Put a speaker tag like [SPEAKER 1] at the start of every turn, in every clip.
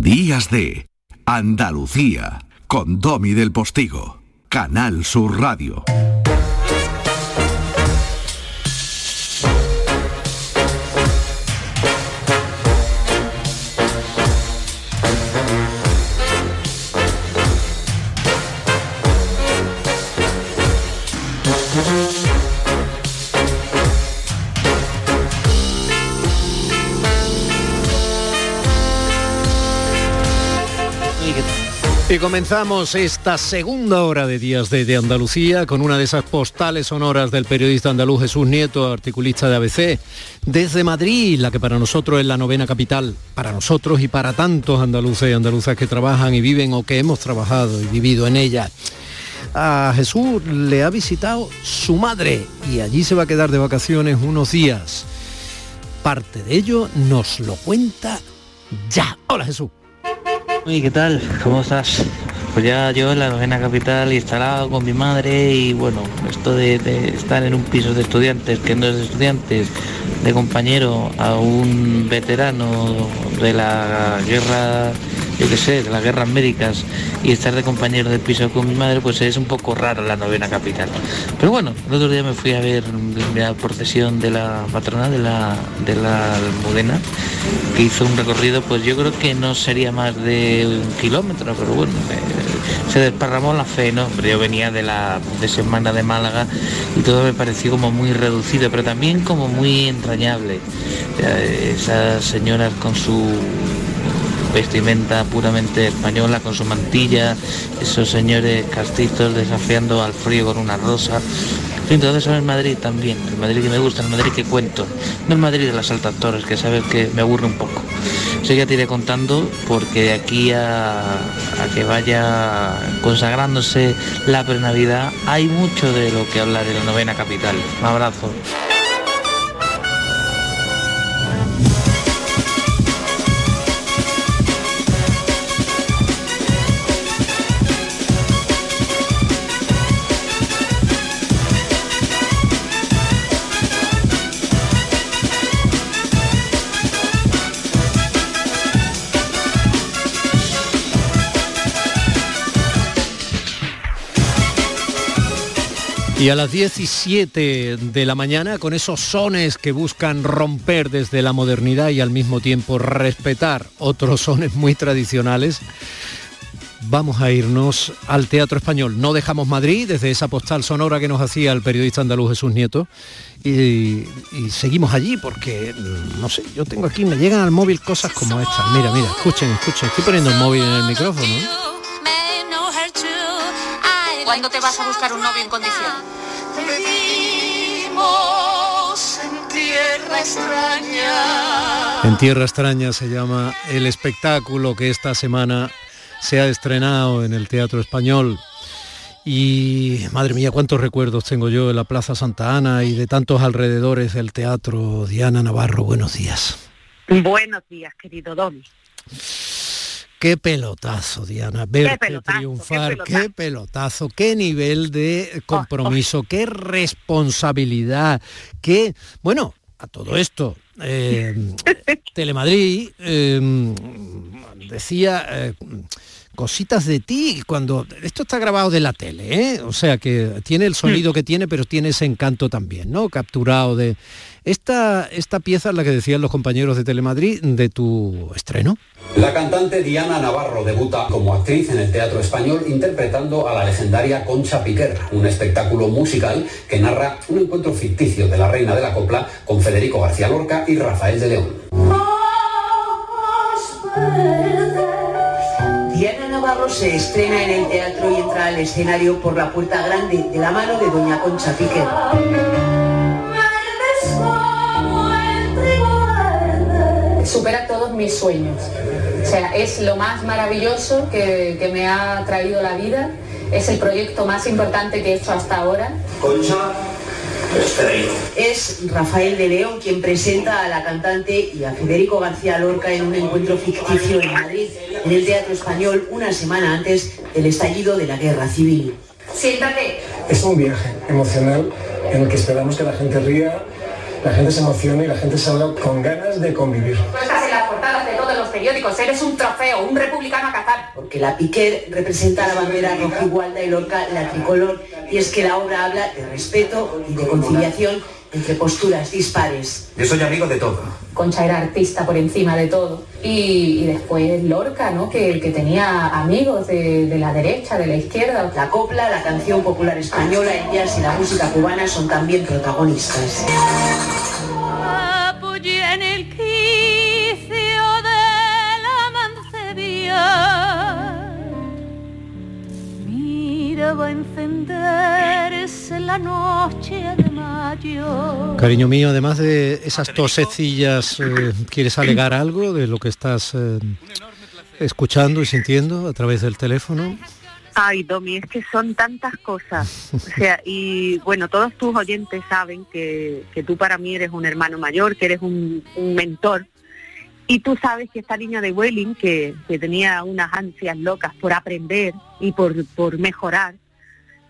[SPEAKER 1] Días de Andalucía con Domi del Postigo, Canal Sur Radio.
[SPEAKER 2] Comenzamos esta segunda hora de Días de, de, Andalucía con una de esas postales sonoras del periodista andaluz Jesús Nieto, articulista de ABC, desde Madrid, la que para nosotros es la novena capital, para nosotros y para tantos andaluces y andaluzas que trabajan y viven o que hemos trabajado y vivido en ella. A Jesús le ha visitado su madre y allí se va a quedar de vacaciones unos días. Parte de ello nos lo cuenta ya. Hola Jesús.
[SPEAKER 3] ¿Y qué tal? ¿Cómo estás? Pues ya yo en la novena capital instalado con mi madre y bueno, esto de, de, estar en un piso de estudiantes, que no es de estudiantes, de compañero a un veterano de la guerra, yo qué sé, de las guerras médicas y estar de compañero de piso con mi madre, pues es un poco raro la novena capital. Pero bueno, el otro día me fui a ver la procesión de la patrona de la, de la Almudena, que hizo un recorrido, pues yo creo que no sería más de un kilómetro, pero bueno, eh, se desparramó la fe, ¿no? Yo venía de la de semana de Málaga y todo me pareció como muy reducido, pero también como muy entrañable. Eh, esas señoras con su vestimenta puramente española, con su mantilla, esos señores castizos desafiando al frío con una rosa. En todo eso en Madrid también, el Madrid que me gusta, el Madrid que cuento, no el Madrid de las altas torres, que sabes que me aburre un poco. Eso ya te iré contando porque de aquí a, a que vaya consagrándose la prenavidad hay mucho de lo que hablar en la novena capital. Un abrazo.
[SPEAKER 2] Y a las 17 de la mañana, con esos sones que buscan romper desde la modernidad y al mismo tiempo respetar otros sones muy tradicionales, vamos a irnos al Teatro Español. No dejamos Madrid desde esa postal sonora que nos hacía el periodista andaluz Jesús Nieto y, y, seguimos allí porque, no sé, yo tengo aquí, me llegan al móvil cosas como estas. Mira, mira, escuchen, escuchen, estoy poniendo el móvil en el micrófono.
[SPEAKER 4] ¿Cuándo te vas a buscar un novio en condición?
[SPEAKER 5] en tierra extraña.
[SPEAKER 2] En tierra extraña se llama el espectáculo que esta semana se ha estrenado en el Teatro Español. Y madre mía, cuántos recuerdos tengo yo de la Plaza Santa Ana y de tantos alrededores del teatro. Diana Navarro, buenos días.
[SPEAKER 6] Buenos días, querido Don.
[SPEAKER 2] Qué pelotazo, Diana, verte qué pelotazo, triunfar, qué pelotazo. qué pelotazo. qué nivel de compromiso, oh, oh. qué responsabilidad, qué... Bueno, a todo esto, eh, Telemadrid eh, decía... Eh, cositas de ti cuando esto está grabado de la tele ¿eh? o sea que tiene el sonido que tiene pero tiene ese encanto también no capturado de esta esta pieza es la que decían los compañeros de Telemadrid de tu estreno
[SPEAKER 7] la cantante Diana Navarro debuta como actriz en el Teatro Español interpretando a la legendaria Concha Piquer, un espectáculo musical que narra un encuentro ficticio de la reina de la copla con Federico García Lorca y Rafael de León.
[SPEAKER 8] Se estrena en el teatro y entra al escenario por la puerta grande de la mano de doña Concha Piquer.
[SPEAKER 4] supera todos mis sueños. O sea, es lo más maravilloso que, que, me ha traído la vida. Es el proyecto más importante que he hecho hasta ahora.
[SPEAKER 7] Concha,
[SPEAKER 8] es Rafael de León quien presenta a la cantante y a Federico García Lorca en un encuentro ficticio en Madrid, en el Teatro Español, una semana antes del estallido de la guerra civil.
[SPEAKER 4] Siéntate.
[SPEAKER 9] Es un viaje emocional en el que esperamos que la gente ría la gente se emocione y la gente salga con ganas de convivir.
[SPEAKER 4] Tú estás en las portadas de todos los periódicos, eres un trofeo, un republicano a cazar.
[SPEAKER 8] Porque la Piquer representa la bandera roja igualda y Lorca la tricolor, y es que la obra habla de respeto y de conciliación entre posturas dispares.
[SPEAKER 10] Yo soy amigo de todo.
[SPEAKER 4] Concha era artista por encima de todo. Y, después Lorca, ¿no? Que, que tenía amigos de, de, la derecha, de la izquierda.
[SPEAKER 8] La copla, la canción popular española, el jazz y la música cubana son también protagonistas.
[SPEAKER 5] A encenderse la noche de mayo.
[SPEAKER 2] Cariño mío, además de esas tosecillas, eh, ¿quieres alegar algo de lo que estás eh, escuchando y sintiendo a través del teléfono?
[SPEAKER 6] Ay, Domi, es que son tantas cosas. O sea, y bueno, todos tus oyentes saben que, que tú para mí eres un hermano mayor, que eres un, un mentor. Y tú sabes que esta niña de Welling, que, que tenía unas ansias locas por aprender y por, por mejorar,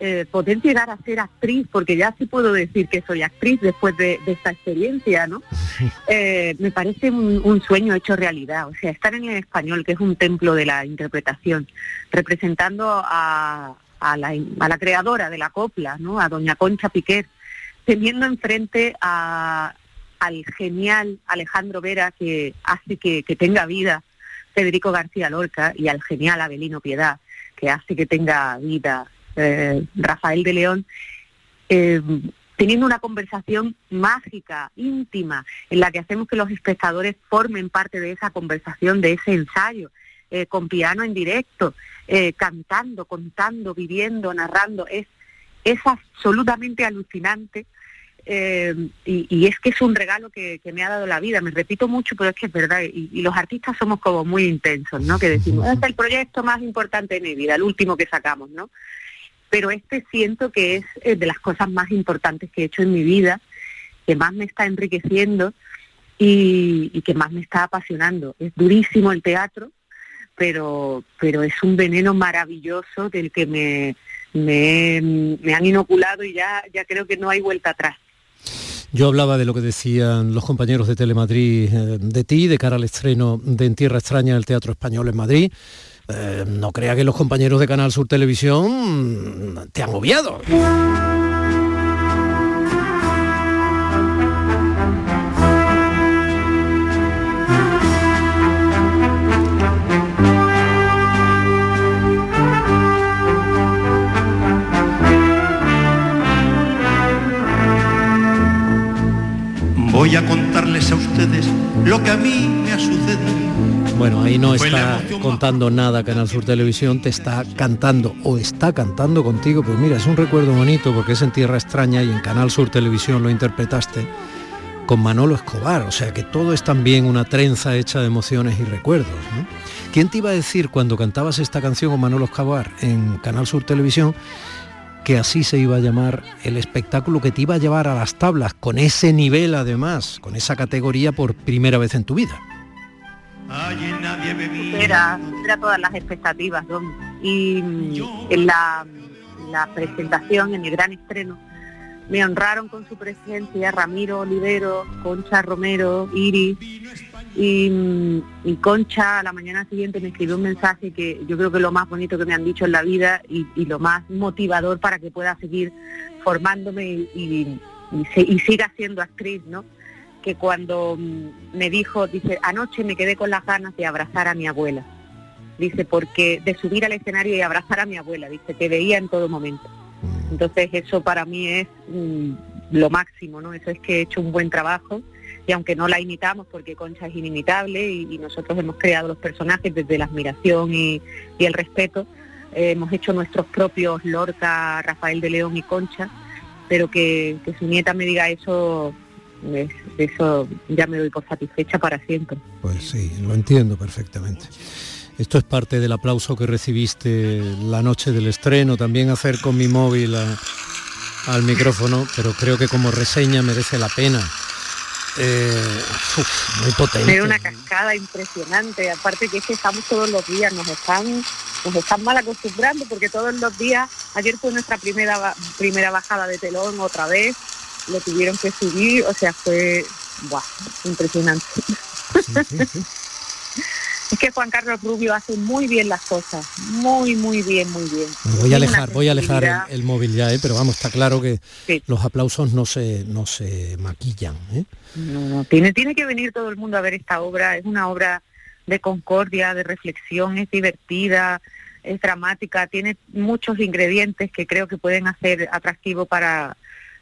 [SPEAKER 6] eh, poder llegar a ser actriz, porque ya sí puedo decir que soy actriz después de, de esta experiencia, ¿no? Eh, me parece un, un, sueño hecho realidad. O sea, estar en el español, que es un templo de la interpretación, representando a, a, la, a la creadora de la copla, ¿no? A doña Concha Piquer, teniendo enfrente a, al genial Alejandro Vera, que hace que, tenga vida Federico García Lorca, y al genial Abelino Piedad, que hace que tenga vida eh, Rafael de León, eh, teniendo una conversación mágica, íntima, en la que hacemos que los espectadores formen parte de esa conversación, de ese ensayo, eh, con piano en directo, eh, cantando, contando, viviendo, narrando. Es, es absolutamente alucinante. Eh, y, es que es un regalo que, me ha dado la vida, me repito mucho, pero es que es verdad, y, los artistas somos como muy intensos, ¿no? Que decimos, este es el proyecto más importante de mi vida, el último que sacamos, ¿no? pero este siento que es eh, de las cosas más importantes que he hecho en mi vida, que más me está enriqueciendo y, y que más me está apasionando. Es durísimo el teatro, pero, pero es un veneno maravilloso del que me, me, me han inoculado y ya, ya creo que no hay vuelta atrás.
[SPEAKER 2] Yo hablaba de lo que decían los compañeros de Telemadrid eh, de ti, de cara al estreno de En Tierra Extraña en el Teatro Español en Madrid. Eh, no crea que los compañeros de Canal Sur Televisión te han obviado.
[SPEAKER 11] Voy a contarles a ustedes lo que a mí me ha sucedido.
[SPEAKER 2] Bueno, ahí no está contando nada Canal Sur Televisión, te está cantando o está cantando contigo, pues mira, es un recuerdo bonito porque es en Tierra Extraña y en Canal Sur Televisión lo interpretaste con Manolo Escobar, o sea que todo es también una trenza hecha de emociones y recuerdos. ¿no? ¿Quién te iba a decir cuando cantabas esta canción con Manolo Escobar en Canal Sur Televisión que así se iba a llamar el espectáculo que te iba a llevar a las tablas, con ese nivel además, con esa categoría por primera vez en tu vida?
[SPEAKER 6] Era, era todas las expectativas, Don. Y en la, la presentación, en el gran estreno, me honraron con su presencia Ramiro Olivero, Concha Romero, Iris, y, y, Concha a la mañana siguiente me escribió un mensaje que yo creo que es lo más bonito que me han dicho en la vida y, y lo más motivador para que pueda seguir formándome y, y, y siga siendo actriz, ¿no? que cuando me dijo, dice, anoche me quedé con las ganas de abrazar a mi abuela. Dice, porque de subir al escenario y abrazar a mi abuela, dice, te veía en todo momento. Entonces eso para mí es mm, lo máximo, ¿no? Eso es que he hecho un buen trabajo y aunque no la imitamos porque Concha es inimitable y, nosotros hemos creado los personajes desde la admiración y, el respeto, eh, hemos hecho nuestros propios Lorca, Rafael de León y Concha, pero que, su nieta me diga eso eso ya me doy por satisfecha para siempre.
[SPEAKER 2] Pues sí, lo entiendo perfectamente. Esto es parte del aplauso que recibiste la noche del estreno, también hacer con mi móvil al micrófono, pero creo que como reseña merece la pena. Eh, uf, muy potente.
[SPEAKER 6] Es una cascada impresionante, aparte que es que estamos todos los días, nos están, nos están mal acostumbrando porque todos los días, ayer fue nuestra primera primera bajada de telón otra vez, lo tuvieron que subir, o sea, fue buah, impresionante.
[SPEAKER 2] Sí, sí, sí.
[SPEAKER 6] Es que Juan Carlos Rubio hace muy bien las cosas, muy, muy bien, muy bien.
[SPEAKER 2] voy a alejar, voy a alejar el, móvil ya, ¿eh? pero vamos, está claro que los aplausos no se, no se maquillan. ¿eh?
[SPEAKER 6] No, tiene, tiene que venir todo el mundo a ver esta obra, es una obra de concordia, de reflexión, es divertida, es dramática, tiene muchos ingredientes que creo que pueden hacer atractivo para,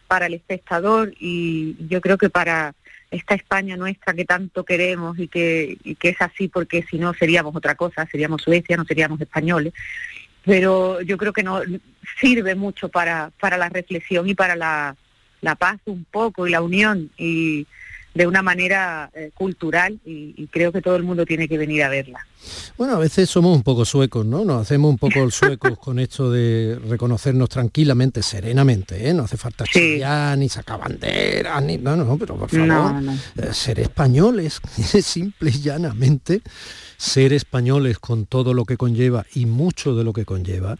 [SPEAKER 6] para el espectador y yo creo que para esta España nuestra que tanto queremos y que, y que es así porque si no seríamos otra cosa, seríamos Suecia, no seríamos españoles. Pero yo creo que no sirve mucho para, para la reflexión y para la, la paz un poco y la unión y, de una manera eh, cultural y, creo que todo el mundo tiene que venir a verla.
[SPEAKER 2] Bueno, a veces somos un poco suecos, ¿no? Nos hacemos un poco suecos con esto de reconocernos tranquilamente, serenamente, ¿eh? No hace falta chillar, ni sacar banderas, ni... No, no, pero por favor, eh, ser españoles, simple y llanamente, ser españoles con todo lo que conlleva y mucho de lo que conlleva,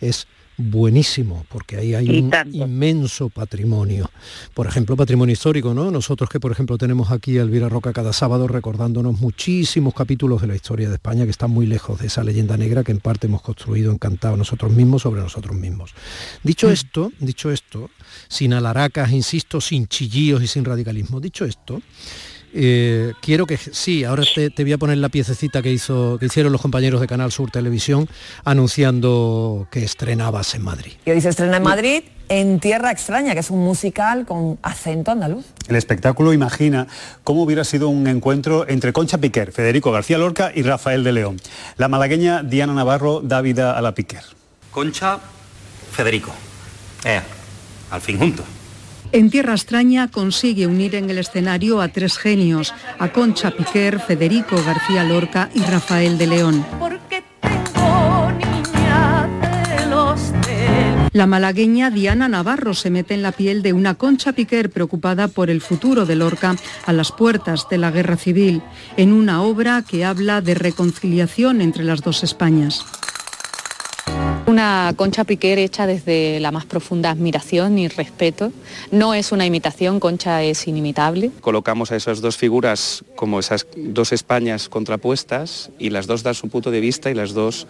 [SPEAKER 2] es buenísimo, porque ahí hay un inmenso patrimonio. Por ejemplo, patrimonio histórico, ¿no? Nosotros que, por ejemplo, tenemos aquí a Elvira Roca cada sábado recordándonos muchísimos capítulos de la historia de España que están muy lejos de esa leyenda negra que en parte hemos construido, encantado nosotros mismos sobre nosotros mismos. Dicho mm. esto, dicho esto, sin alaracas, insisto, sin chillíos y sin radicalismo, dicho esto, eh, quiero que sí, ahora te, voy a poner la piececita que, hizo, que hicieron los compañeros de Canal Sur Televisión anunciando que estrenabas en Madrid.
[SPEAKER 10] Y hoy se estrena en Madrid en Tierra Extraña, que es un musical con acento andaluz.
[SPEAKER 12] El espectáculo imagina cómo hubiera sido un encuentro entre Concha Piquer, Federico García Lorca y Rafael de León. La malagueña Diana Navarro da vida a la Piquer.
[SPEAKER 13] Concha, Federico. Eh, al fin juntos.
[SPEAKER 14] En Tierra Extraña consigue unir en el escenario a tres genios, a Concha Piquer, Federico García Lorca y Rafael de León. La malagueña Diana Navarro se mete en la piel de una Concha Piquer preocupada por el futuro de Lorca a las puertas de la guerra civil, en una obra que habla de reconciliación entre las dos Españas.
[SPEAKER 15] Una Concha Piquer hecha desde la más profunda admiración y respeto. No es una imitación, Concha es inimitable.
[SPEAKER 16] Colocamos a esas dos figuras como esas dos Españas contrapuestas y las dos dan su punto de vista y las dos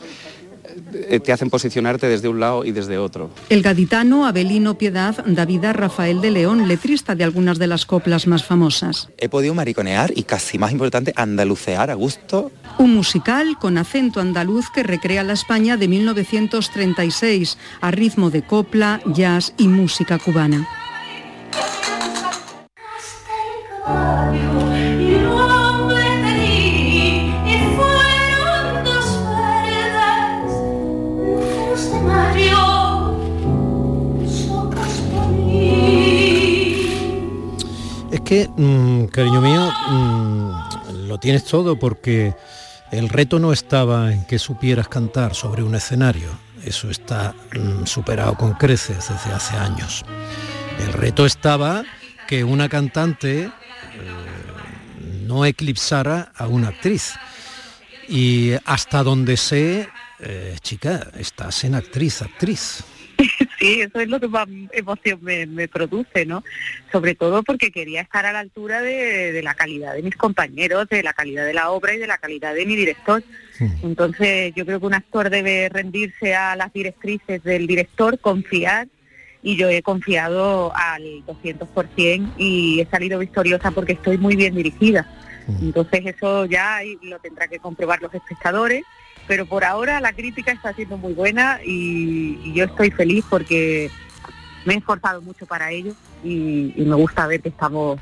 [SPEAKER 16] eh, te hacen posicionarte desde un lado y desde otro.
[SPEAKER 14] El gaditano Abelino Piedad David Rafael de León, letrista de algunas de las coplas más famosas.
[SPEAKER 17] He podido mariconear y casi más importante, andalucear a gusto.
[SPEAKER 14] Un musical con acento andaluz que recrea la España de 1936 a ritmo de copla, jazz y música cubana.
[SPEAKER 2] que, mm, cariño mío, mm, lo tienes todo porque el reto no estaba en que supieras cantar sobre un escenario. Eso está mm, superado con creces desde hace años. El reto estaba que una cantante eh, no eclipsara a una actriz. Y hasta donde sé, eh, chica, estás en actriz, actriz.
[SPEAKER 6] Sí, eso es lo que más emoción me, produce, ¿no? Sobre todo porque quería estar a la altura de, la calidad de mis compañeros, de la calidad de la obra y de la calidad de mi director. Entonces yo creo que un actor debe rendirse a las directrices del director, confiar y yo he confiado al 200% y he salido victoriosa porque estoy muy bien dirigida. Entonces eso ya lo tendrá que comprobar los espectadores pero por ahora la crítica está siendo muy buena y, yo estoy feliz porque me he esforzado mucho para ello y, me gusta ver que estamos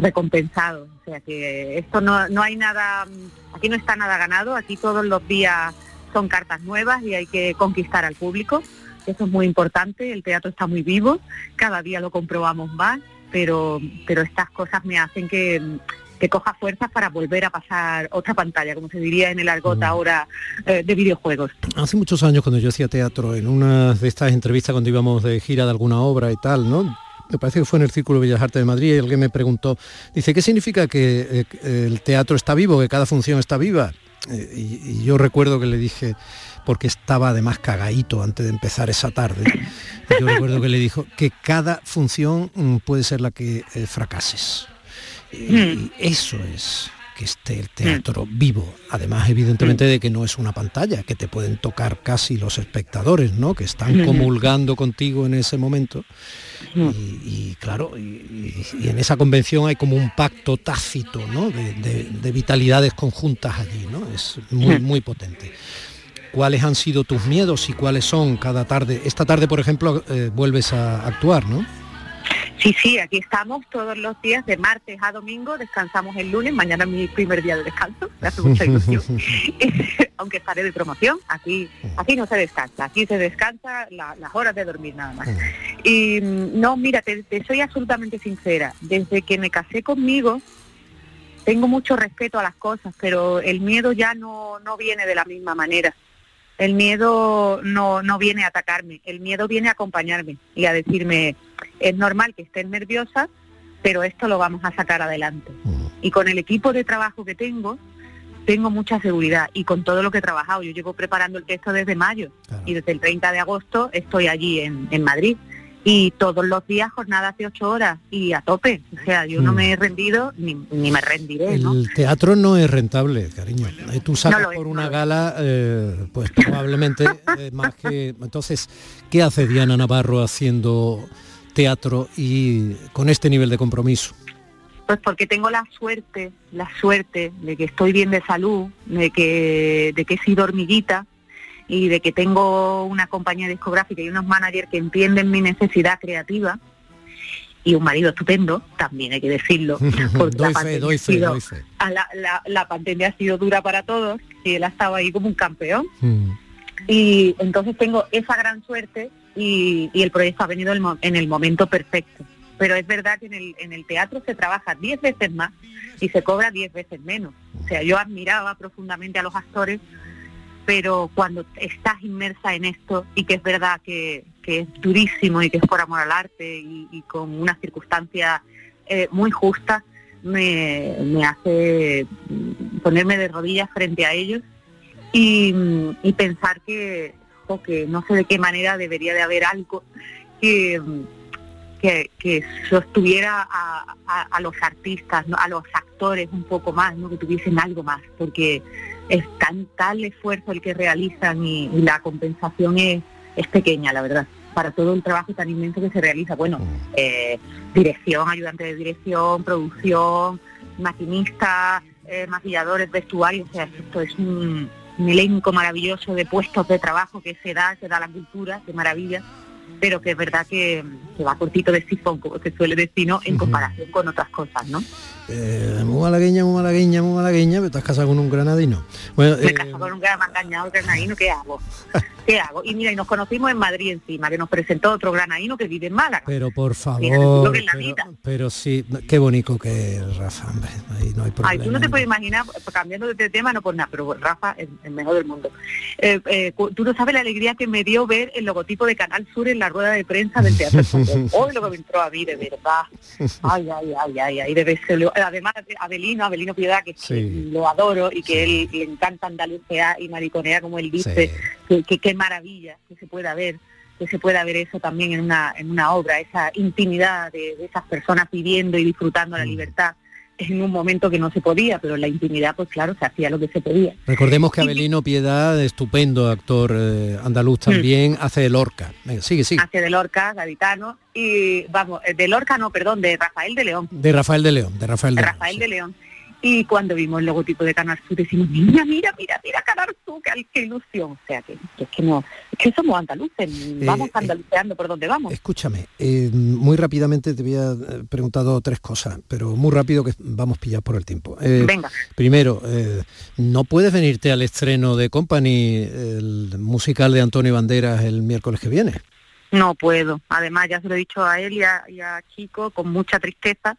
[SPEAKER 6] recompensados. O sea que esto no, no hay nada, aquí no está nada ganado, aquí todos los días son cartas nuevas y hay que conquistar al público. Eso es muy importante, el teatro está muy vivo, cada día lo comprobamos más, pero, pero estas cosas me hacen que, que coja fuerzas para volver a pasar otra pantalla, como se diría en el argot mm. ahora eh, de videojuegos.
[SPEAKER 2] Hace muchos años cuando yo hacía teatro, en una de estas entrevistas cuando íbamos de gira de alguna obra y tal, ¿no? me parece que fue en el Círculo Bellas Artes de Madrid y alguien me preguntó, dice, ¿qué significa que eh, el teatro está vivo, que cada función está viva? Eh, y, yo recuerdo que le dije, porque estaba además cagadito antes de empezar esa tarde, yo recuerdo que le dijo que cada función mm, puede ser la que fracases. Y eso es, que esté el teatro vivo. Además, evidentemente, de que no es una pantalla, que te pueden tocar casi los espectadores, ¿no? Que están comulgando contigo en ese momento. Y, claro, y, en esa convención hay como un pacto tácito, ¿no? De, vitalidades conjuntas allí, ¿no? Es muy, muy potente. ¿Cuáles han sido tus miedos y cuáles son cada tarde? Esta tarde, por ejemplo, eh, vuelves a actuar, ¿no?
[SPEAKER 6] Sí, sí, aquí estamos todos los días, de martes a domingo, descansamos el lunes, mañana es mi primer día de descanso, me hace mucha ilusión, aunque estaré de promoción, aquí, aquí no se descansa, aquí se descansa las horas de dormir nada más. Y mm, no, mira, te, soy absolutamente sincera, desde que me casé conmigo, tengo mucho respeto a las cosas, pero el miedo ya no, no viene de la misma manera. El miedo no, no viene a atacarme, el miedo viene a acompañarme y a decirme, es normal que estés nerviosa, pero esto lo vamos a sacar adelante. Y con el equipo de trabajo que tengo, tengo mucha seguridad y con todo lo que he trabajado. Yo llevo preparando el texto desde mayo y desde el 30 de agosto estoy allí en, en Madrid y todos los días jornadas de ocho horas y a tope. O sea, yo no me he rendido ni, me rendiré.
[SPEAKER 2] El teatro no es rentable, cariño. Tú sacas por una gala, eh, pues probablemente eh, más que... Entonces, ¿qué hace Diana Navarro haciendo teatro y con este nivel de compromiso?
[SPEAKER 6] Pues porque tengo la suerte, la suerte de que estoy bien de salud, de que, de que he sido hormiguita, y de que tengo una compañía discográfica y unos managers que entienden mi necesidad creativa y un marido estupendo, también hay que decirlo, porque la, pandemia ha sido dura para todos y él ha estado ahí como un campeón. Mm. Y entonces tengo esa gran suerte y, el proyecto ha venido en el momento perfecto. Pero es verdad que en el, en el teatro se trabaja 10 veces más y se cobra 10 veces menos. O sea, yo admiraba profundamente a los actores pero cuando estás inmersa en esto y que es verdad que, es durísimo y que es por amor al arte y, con una circunstancia eh, muy justa, me, hace ponerme de rodillas frente a ellos y, pensar que, que no sé de qué manera debería de haber algo que, que, sostuviera a, los artistas, a los actores un poco más, ¿no? que tuviesen algo más, porque es tan tal esfuerzo el que realizan y, la compensación es, es, pequeña, la verdad, para todo el trabajo tan inmenso que se realiza. Bueno, eh, dirección, ayudante de dirección, producción, maquinista, eh, maquilladores, vestuarios, o sea, esto es un, elenco maravilloso de puestos de trabajo que se da, se da la cultura, de maravilla pero que es verdad que, va cortito de sifón, como se suele decir, ¿no? En comparación con otras cosas, ¿no?
[SPEAKER 2] Eh, muy malagueña, muy malagueña, muy malagueña, pero estás casado con un granadino.
[SPEAKER 6] Bueno, Me he eh, casado con un granadino, granadino, ¿qué hago? ¿Qué hago? Y mira, y nos conocimos en Madrid encima, que nos presentó otro granadino que vive en Málaga.
[SPEAKER 2] Pero por favor, pero, sí, qué bonito que es Rafa, ahí no hay problema.
[SPEAKER 6] Ay, tú no te puedes imaginar, cambiando de tema, no por nada, pero Rafa es el mejor del mundo. Eh, eh, tú no sabes la alegría que me dio ver el logotipo de Canal Sur en la rueda de prensa del Teatro Hoy lo que me entró a mí, de verdad. Ay, ay, ay, ay, ay, debe ser. Además, Abelino, Abelino Piedad, que lo adoro y que él le encanta Andalucía y mariconea, como él dice, que, qué maravilla que se pueda ver que se pueda ver eso también en una, en una obra, esa intimidad de, esas personas viviendo y disfrutando la mm. libertad en un momento que no se podía, pero en la intimidad, pues claro, se hacía lo que se podía.
[SPEAKER 2] Recordemos que Abelino Piedad, estupendo actor eh, andaluz mm. también, hace de Lorca. sigue, sigue.
[SPEAKER 6] Hace de Lorca, gaditano, y vamos, eh, de Lorca no, perdón, de Rafael de León.
[SPEAKER 2] De Rafael de León, de Rafael de,
[SPEAKER 6] de Rafael de León. Y cuando vimos el logotipo de Canal Sur decimos, mira, mira, mira, mira Canal Sur, qué, ilusión. O sea, que, es que no, es que somos andaluces, eh, vamos eh, andaluceando por donde vamos.
[SPEAKER 2] Escúchame, eh, muy rápidamente te había preguntado tres cosas, pero muy rápido que vamos pillados por el tiempo.
[SPEAKER 6] Venga.
[SPEAKER 2] Primero, ¿no puedes venirte al estreno de Company, el musical de Antonio Banderas, el miércoles que viene?
[SPEAKER 6] No puedo. Además, ya se lo he dicho a él y a, y a Chico con mucha tristeza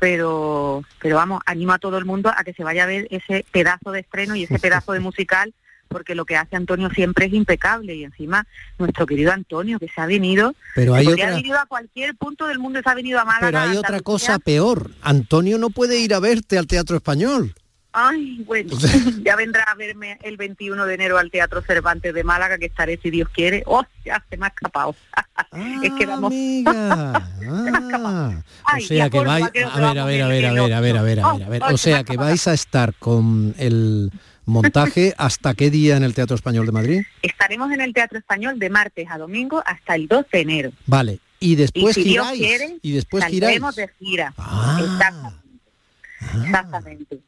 [SPEAKER 6] pero, pero vamos, animo a todo el mundo a que se vaya a ver ese pedazo de estreno y ese pedazo de musical, porque lo que hace Antonio siempre es impecable y encima nuestro querido Antonio que se ha venido,
[SPEAKER 2] pero hay
[SPEAKER 6] otra... ha venido a cualquier punto del mundo, se ha venido a Málaga.
[SPEAKER 2] Pero hay otra cosa peor, Antonio no puede ir a verte al Teatro Español.
[SPEAKER 6] Ay, bueno, ya vendrá a verme el 21 de enero al Teatro Cervantes de Málaga, que estaré si Dios quiere. ¡Oh, ya se me ha escapado! es que vamos...
[SPEAKER 2] Ah, o sea que vais... A ver, a ver, a ver, a ver, a ver, a ver, a ver. O sea que vais a estar con el montaje hasta qué día en el Teatro Español de Madrid?
[SPEAKER 6] Estaremos en el Teatro Español de martes a domingo hasta el 12 de enero.
[SPEAKER 2] Vale. Y después
[SPEAKER 6] y si
[SPEAKER 2] giráis.
[SPEAKER 6] Dios quiere,
[SPEAKER 2] y después giráis.
[SPEAKER 6] de gira.
[SPEAKER 2] Ah.
[SPEAKER 6] Exactamente. Exactamente.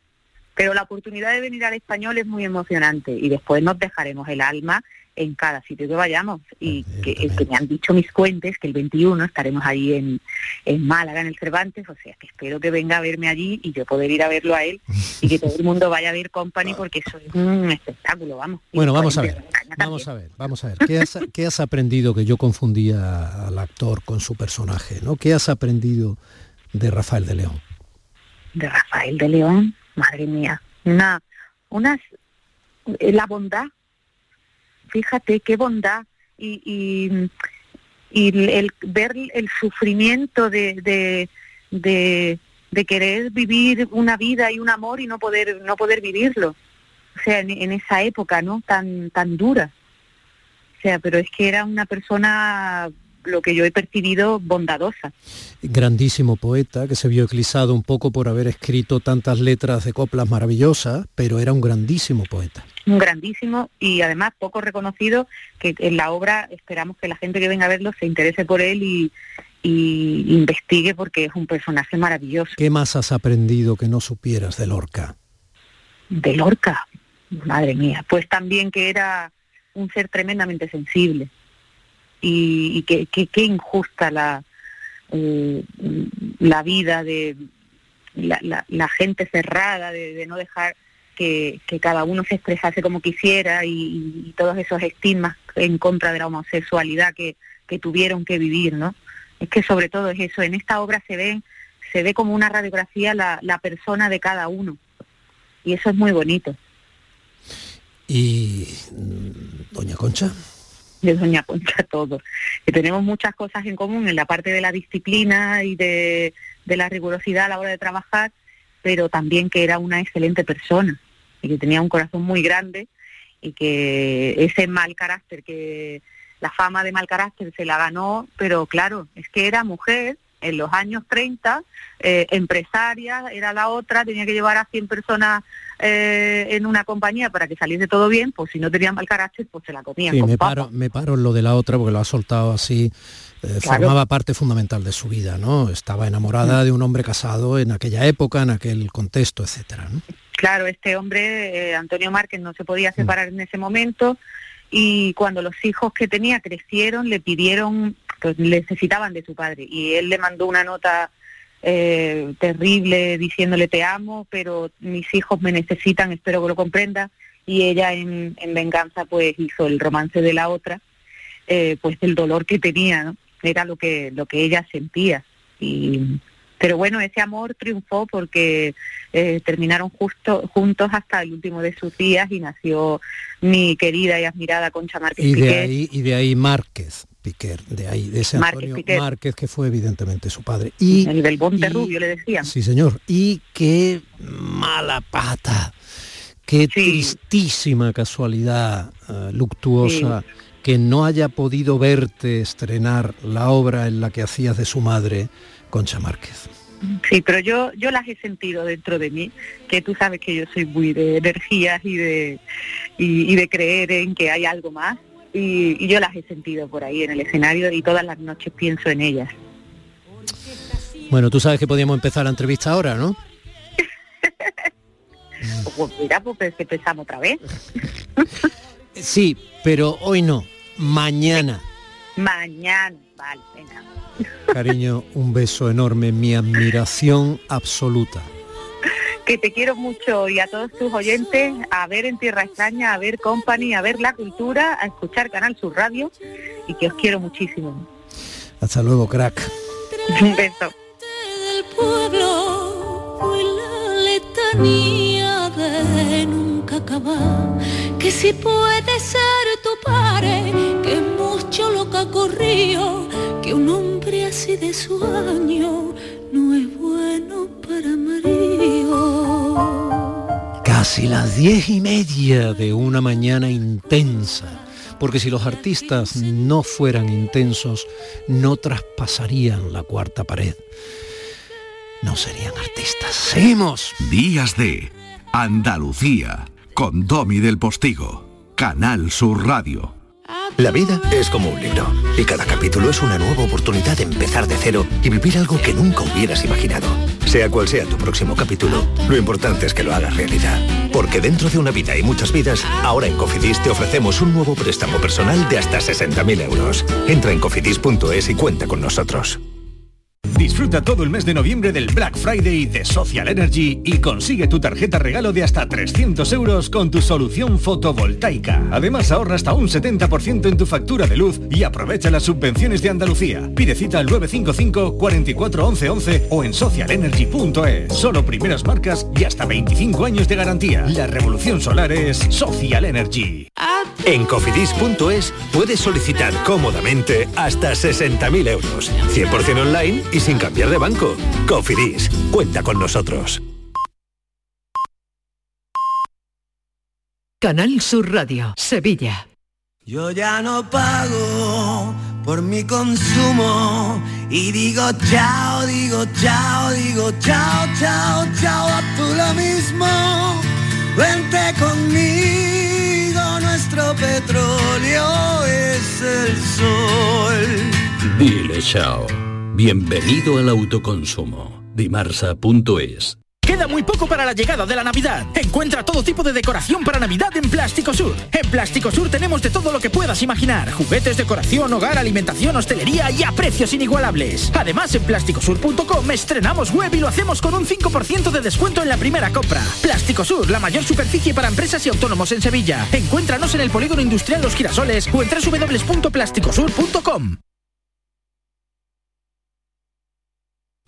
[SPEAKER 6] Pero la oportunidad de venir al español es muy emocionante y después nos dejaremos el alma en cada sitio que vayamos y que, que me han dicho mis cuentes que el 21 estaremos ahí en, en Málaga, en el Cervantes, o sea que espero que venga a verme allí y yo poder ir a verlo a él y que todo el mundo vaya a ver Company porque eso es un espectáculo, vamos.
[SPEAKER 2] Bueno, vamos a ver. Vamos a ver, vamos a ver. ¿Qué has, qué has aprendido que yo confundía al actor con su personaje? ¿no? ¿Qué has aprendido de Rafael de León?
[SPEAKER 6] de Rafael de León, madre mía, una, eh, la bondad, fíjate qué bondad y, y, el, ver el sufrimiento de, de, de, de querer vivir una vida y un amor y no poder, no poder vivirlo, o sea, en, en esa época, ¿no? Tan, tan dura. O sea, pero es que era una persona, lo que yo he percibido, bondadosa.
[SPEAKER 2] Grandísimo poeta que se vio eclipsado un poco por haber escrito tantas letras de coplas maravillosas, pero era un grandísimo poeta.
[SPEAKER 6] un grandísimo y además poco reconocido que en la obra esperamos que la gente que venga a verlo se interese por él y, y investigue porque es un personaje maravilloso.
[SPEAKER 2] ¿Qué más has aprendido que no supieras de Lorca?
[SPEAKER 6] De Lorca, madre mía, pues también que era un ser tremendamente sensible y, y que, que, injusta la, eh, la vida de la, gente cerrada, de, no dejar que, cada uno se expresase como quisiera y, y todos esos estigmas en contra de la homosexualidad que, que tuvieron que vivir, ¿no? Es que sobre todo es eso, en esta obra se ve, se ve como una radiografía la, la persona de cada uno y eso es muy bonito.
[SPEAKER 2] ¿Y Doña Concha?
[SPEAKER 6] De Doña Concha todo. Que tenemos muchas cosas en común en la parte de la disciplina y de, de la rigurosidad a la hora de trabajar, pero también que era una excelente persona y que tenía un corazón muy grande y que ese mal carácter, que la fama de mal carácter se la ganó, pero claro, es que era mujer en los años 30, eh, empresaria, era la otra, tenía que llevar a 100 personas eh, en una compañía para que saliese todo bien, pues si no tenía mal carácter, pues se la comían
[SPEAKER 2] Sí,
[SPEAKER 6] con
[SPEAKER 2] me paro, me paro en lo de la otra porque lo ha soltado así. eh,
[SPEAKER 6] Claro.
[SPEAKER 2] Formaba parte fundamental de su vida, ¿no? Estaba enamorada de un hombre casado en aquella época, en aquel contexto, etcétera, ¿no?
[SPEAKER 6] Claro, este hombre, Antonio Márquez, no se podía separar en ese momento y cuando los hijos que tenía crecieron, le pidieron, pues necesitaban de su padre. Y él le mandó una nota eh, terrible diciéndole te amo, pero mis hijos me necesitan, espero que lo comprenda y ella en, en venganza pues hizo el romance de la otra, eh, pues del dolor que tenía, ¿no? Era lo que, lo que ella sentía. Y pero bueno, ese amor triunfó porque eh, terminaron justo juntos hasta el último de sus días y nació mi querida y admirada Concha Márquez
[SPEAKER 2] Y de
[SPEAKER 6] Piqué.
[SPEAKER 2] ahí, y de ahí Márquez Piquer, de ahí, de ese
[SPEAKER 6] Márquez
[SPEAKER 2] Antonio
[SPEAKER 6] Piquer.
[SPEAKER 2] Márquez que fue evidentemente su padre. Y,
[SPEAKER 6] el del Bonte Rubio le decían.
[SPEAKER 2] Sí, señor. Y qué mala pata, qué tristísima casualidad eh, luctuosa que no haya podido verte estrenar la obra en la que hacías de su madre, Concha Márquez.
[SPEAKER 6] Sí, pero yo yo las he sentido dentro de mí, que tú sabes que yo soy muy de energías y de y, y de creer en que hay algo más y, y yo las he sentido por ahí en el escenario y todas las noches pienso en ellas.
[SPEAKER 2] Bueno, tú sabes que podíamos empezar la entrevista ahora, ¿no?
[SPEAKER 6] Pues mira, pues que empezamos otra vez.
[SPEAKER 2] Sí, pero hoy no, mañana.
[SPEAKER 6] Mañana, vale, venga.
[SPEAKER 2] Cariño, un beso enorme, mi admiración absoluta.
[SPEAKER 6] Que te quiero mucho y a todos tus oyentes a ver en Tierra Extraña, a ver Company, a ver la cultura, a escuchar Canal Sur Radio y que os quiero muchísimo.
[SPEAKER 2] Hasta luego, crack.
[SPEAKER 6] Un beso.
[SPEAKER 5] del pueblo fue la letanía de nunca acabar. Que si puede ser tu padre, que mucho lo que ha corrido, que un hombre sueño no es bueno para marido.
[SPEAKER 2] Casi las diez y media de una mañana intensa, porque si los artistas no fueran intensos, no traspasarían la cuarta pared. No serían artistas. Seguimos.
[SPEAKER 1] Días de Andalucía, con Domi del Postigo, Canal Sur Radio.
[SPEAKER 18] La vida es como un libro y cada capítulo es una nueva oportunidad de empezar de cero y vivir algo que nunca hubieras imaginado. Sea cual sea tu próximo capítulo, lo importante es que lo hagas realidad. Porque dentro de una vida y muchas vidas, ahora en Cofidis te ofrecemos un nuevo préstamo personal de hasta 60.000 euros. Entra en cofidis.es y cuenta con nosotros.
[SPEAKER 19] Disfruta todo el mes de noviembre del Black Friday de Social Energy y consigue tu tarjeta regalo de hasta 300 euros con tu solución fotovoltaica. Además ahorra hasta un 70% en tu factura de luz y aprovecha las subvenciones de Andalucía. Pide cita al 955 44 11 11 o en socialenergy.es. Solo primeras marcas y hasta 25 años de garantía. La revolución solar es Social Energy.
[SPEAKER 18] En cofidis.es puedes solicitar cómodamente hasta 60.000 euros, 100% online y sin cambiar de banco. Cofidis, cuenta con nosotros.
[SPEAKER 20] Canal Sur Radio, Sevilla.
[SPEAKER 21] Yo ya no pago por mi consumo y digo chao, digo chao, digo chao, chao, chao, a tú lo mismo. Vente conmigo, nuestro petróleo es el sol.
[SPEAKER 22] Dile chao. Bienvenido al autoconsumo. Dimarsa.es
[SPEAKER 23] Queda muy poco para la llegada de la Navidad. Encuentra todo tipo de decoración para Navidad en Plástico Sur. En Plástico Sur tenemos de todo lo que puedas imaginar. Juguetes, decoración, hogar, alimentación, hostelería y a precios inigualables. Además, en plásticosur.com estrenamos web y lo hacemos con un 5% de descuento en la primera compra. Plástico Sur, la mayor superficie para empresas y autónomos en Sevilla. Encuéntranos en el Polígono Industrial Los Girasoles o en www.plásticosur.com.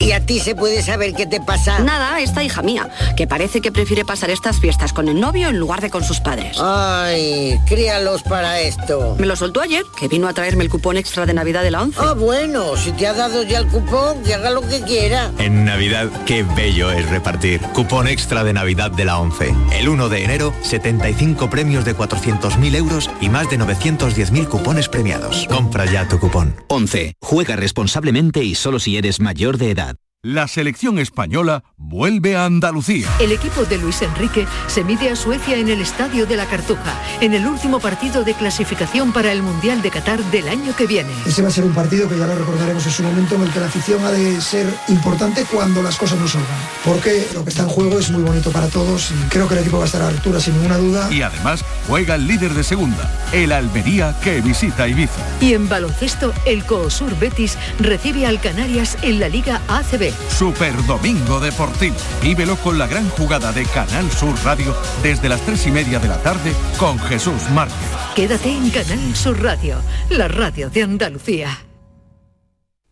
[SPEAKER 24] ¿Y a ti se puede saber qué te pasa?
[SPEAKER 25] Nada, esta hija mía, que parece que prefiere pasar estas fiestas con el novio en lugar de con sus padres.
[SPEAKER 24] Ay, críalos para esto.
[SPEAKER 25] Me lo soltó ayer, que vino a traerme el cupón extra de Navidad de la 11.
[SPEAKER 24] Ah, bueno, si te ha dado ya el cupón, que haga lo que quiera.
[SPEAKER 26] En Navidad, qué bello es repartir. Cupón extra de Navidad de la 11. El 1 de enero, 75 premios de 400.000 euros y más de 910.000 cupones premiados. Compra ya tu cupón.
[SPEAKER 27] 11. Juega responsablemente y solo si eres mayor de edad.
[SPEAKER 1] La selección española vuelve a Andalucía.
[SPEAKER 20] El equipo de Luis Enrique se mide a Suecia en el Estadio de la Cartuja, en el último partido de clasificación para el Mundial de Qatar del año que viene.
[SPEAKER 9] Ese va a ser un partido que ya lo recordaremos en su momento en el que la afición ha de ser importante cuando las cosas no salgan. Porque lo que está en juego es muy bonito para todos y creo que el equipo va a estar a la altura sin ninguna duda.
[SPEAKER 1] Y además juega el líder de segunda, el Almería que visita Ibiza.
[SPEAKER 20] Y en baloncesto, el Coosur Betis recibe al Canarias en la Liga ACB.
[SPEAKER 1] Super Domingo Deportivo. Vívelo con la gran jugada de Canal Sur Radio desde las tres y media de la tarde con Jesús Márquez.
[SPEAKER 20] Quédate en Canal Sur Radio, la radio de Andalucía.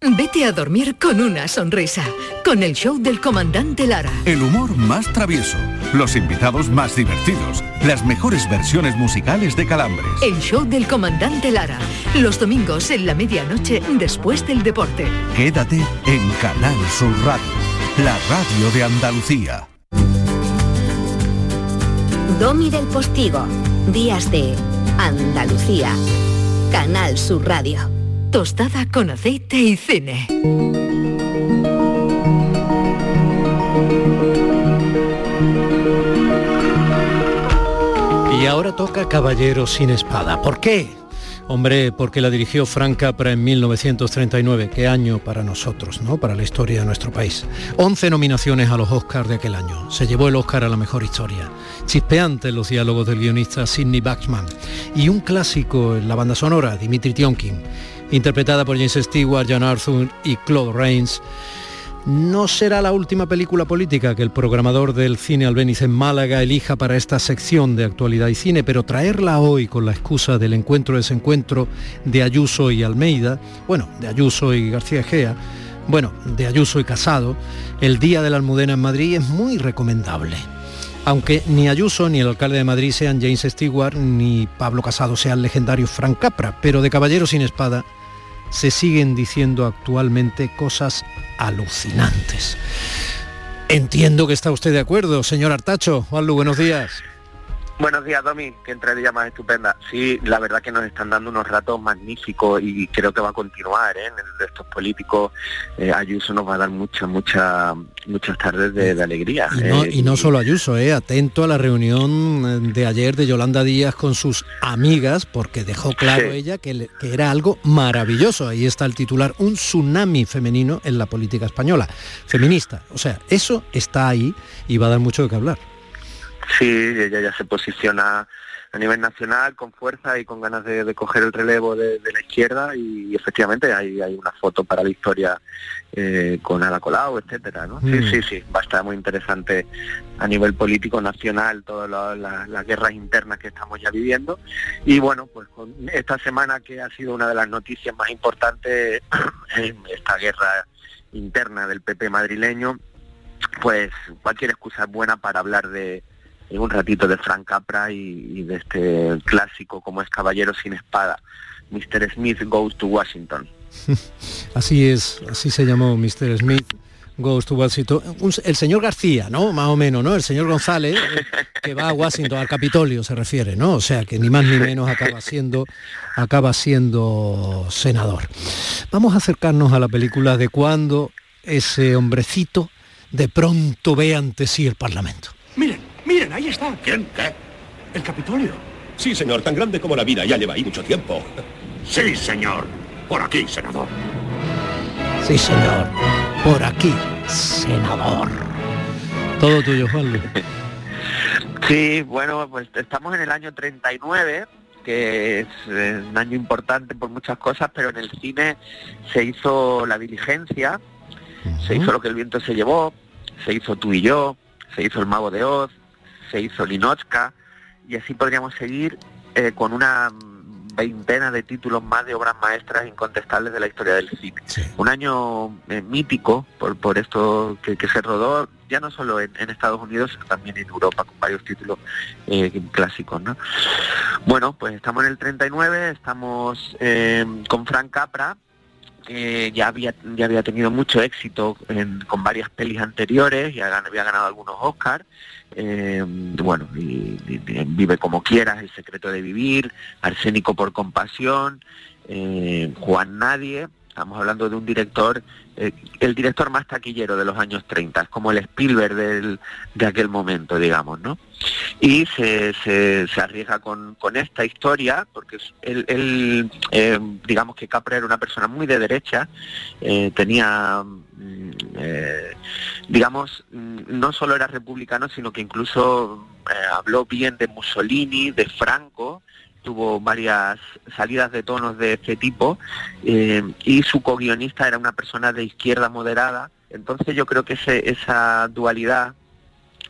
[SPEAKER 20] Vete a dormir con una sonrisa, con el show del comandante Lara.
[SPEAKER 1] El humor más travieso, los invitados más divertidos, las mejores versiones musicales de Calambres.
[SPEAKER 20] El show del comandante Lara, los domingos en la medianoche después del deporte.
[SPEAKER 1] Quédate en Canal Sur Radio, la radio de Andalucía.
[SPEAKER 28] Domi del Postigo, días de Andalucía, Canal Sur Radio.
[SPEAKER 20] Tostada con aceite y cine.
[SPEAKER 2] Y ahora toca Caballero sin espada. ¿Por qué? Hombre, porque la dirigió Frank Capra en 1939. Qué año para nosotros, ¿no? Para la historia de nuestro país. 11 nominaciones a los Oscars de aquel año. Se llevó el Oscar a la mejor historia. Chispeantes los diálogos del guionista Sidney Baxman. Y un clásico en la banda sonora, Dimitri Tionkin interpretada por James Stewart, John Arthur y Claude Rains. No será la última película política que el programador del cine Albéniz en Málaga elija para esta sección de actualidad y cine, pero traerla hoy con la excusa del encuentro-desencuentro de Ayuso y Almeida, bueno, de Ayuso y García Egea, bueno, de Ayuso y Casado, el Día de la Almudena en Madrid es muy recomendable. Aunque ni Ayuso ni el alcalde de Madrid sean James Stewart, ni Pablo Casado sea el legendario Frank Capra, pero de Caballero sin Espada se siguen diciendo actualmente cosas alucinantes. Entiendo que está usted de acuerdo, señor Artacho. Juanlu, buenos días.
[SPEAKER 29] Buenos días, Domi, que entraría más estupenda. Sí, la verdad que nos están dando unos ratos magníficos y creo que va a continuar, ¿eh? En el de estos políticos, eh, Ayuso nos va a dar muchas, muchas, muchas tardes de, alegría.
[SPEAKER 2] Y no,
[SPEAKER 29] ¿eh?
[SPEAKER 2] y no solo Ayuso, ¿eh? Atento a la reunión de ayer de Yolanda Díaz con sus amigas, porque dejó claro ella que, que era algo maravilloso. Ahí está el titular, un tsunami femenino en la política española. Feminista. O sea, eso está ahí y va a dar mucho de qué hablar.
[SPEAKER 29] Sí, ella ya se posiciona a nivel nacional con fuerza y con ganas de, coger el relevo de, la izquierda y, efectivamente hay, hay, una foto para la historia eh, con Ada Colau, etcétera, ¿no? Sí,
[SPEAKER 2] Mm.
[SPEAKER 29] sí, sí, va a estar muy interesante a nivel político nacional todas las guerras internas que estamos ya viviendo y bueno, pues con esta semana que ha sido una de las noticias más importantes en esta guerra interna del PP madrileño, pues cualquier excusa es buena para hablar de un ratito de Frank Capra y, de este clásico como es Caballero sin Espada, Mr. Smith Goes to Washington.
[SPEAKER 2] Así es, así se llamó Mr. Smith. Goes to Washington. El señor García, ¿no? Más o menos, ¿no? El señor González, eh, que va a Washington, al Capitolio se refiere, ¿no? O sea, que ni más ni menos acaba siendo, acaba siendo senador. Vamos a acercarnos a la película de cuando ese hombrecito de pronto ve ante sí el Parlamento.
[SPEAKER 30] Miren, ahí está. ¿Quién? ¿Qué? El Capitolio. Sí, señor, tan grande como la vida, ya lleva ahí mucho tiempo. Sí, señor. Por aquí, senador.
[SPEAKER 2] Sí, señor. Por aquí, senador. Todo tuyo, Juan Luis.
[SPEAKER 29] Sí, bueno, pues estamos en el año 39, que es eh, un año importante por muchas cosas, pero en el cine se hizo La Diligencia, se hizo Lo que el viento se llevó, se hizo Tú y yo, se hizo El Mago de Oz, se hizo Linochka, y así podríamos seguir eh, con una veintena de títulos más de obras maestras incontestables de la historia del cine. Un año eh, mítico por, por esto que, que se rodó, ya no solo en, en Estados Unidos, sino también en Europa, con varios títulos eh, clásicos. ¿no? Bueno, pues estamos en el 39, estamos con Frank Capra, que ya había ya había tenido mucho éxito con varias pelis anteriores, ya había ganado algunos Oscars, eh, bueno, Vive como quieras, El secreto de vivir, Arsénico por compasión, eh, Juan Nadie, estamos hablando de un director, eh, el director más taquillero de los años 30, es como el Spielberg del- de aquel momento, digamos, ¿no? y se, se, arriesga con, con esta historia porque él, él, eh, digamos que Capra era una persona muy de derecha eh, tenía mm, digamos mm, no solo era republicano sino que incluso habló bien de Mussolini de Franco tuvo varias salidas de tonos de este tipo eh, y su co-guionista era una persona de izquierda moderada. Entonces yo creo que ese, esa dualidad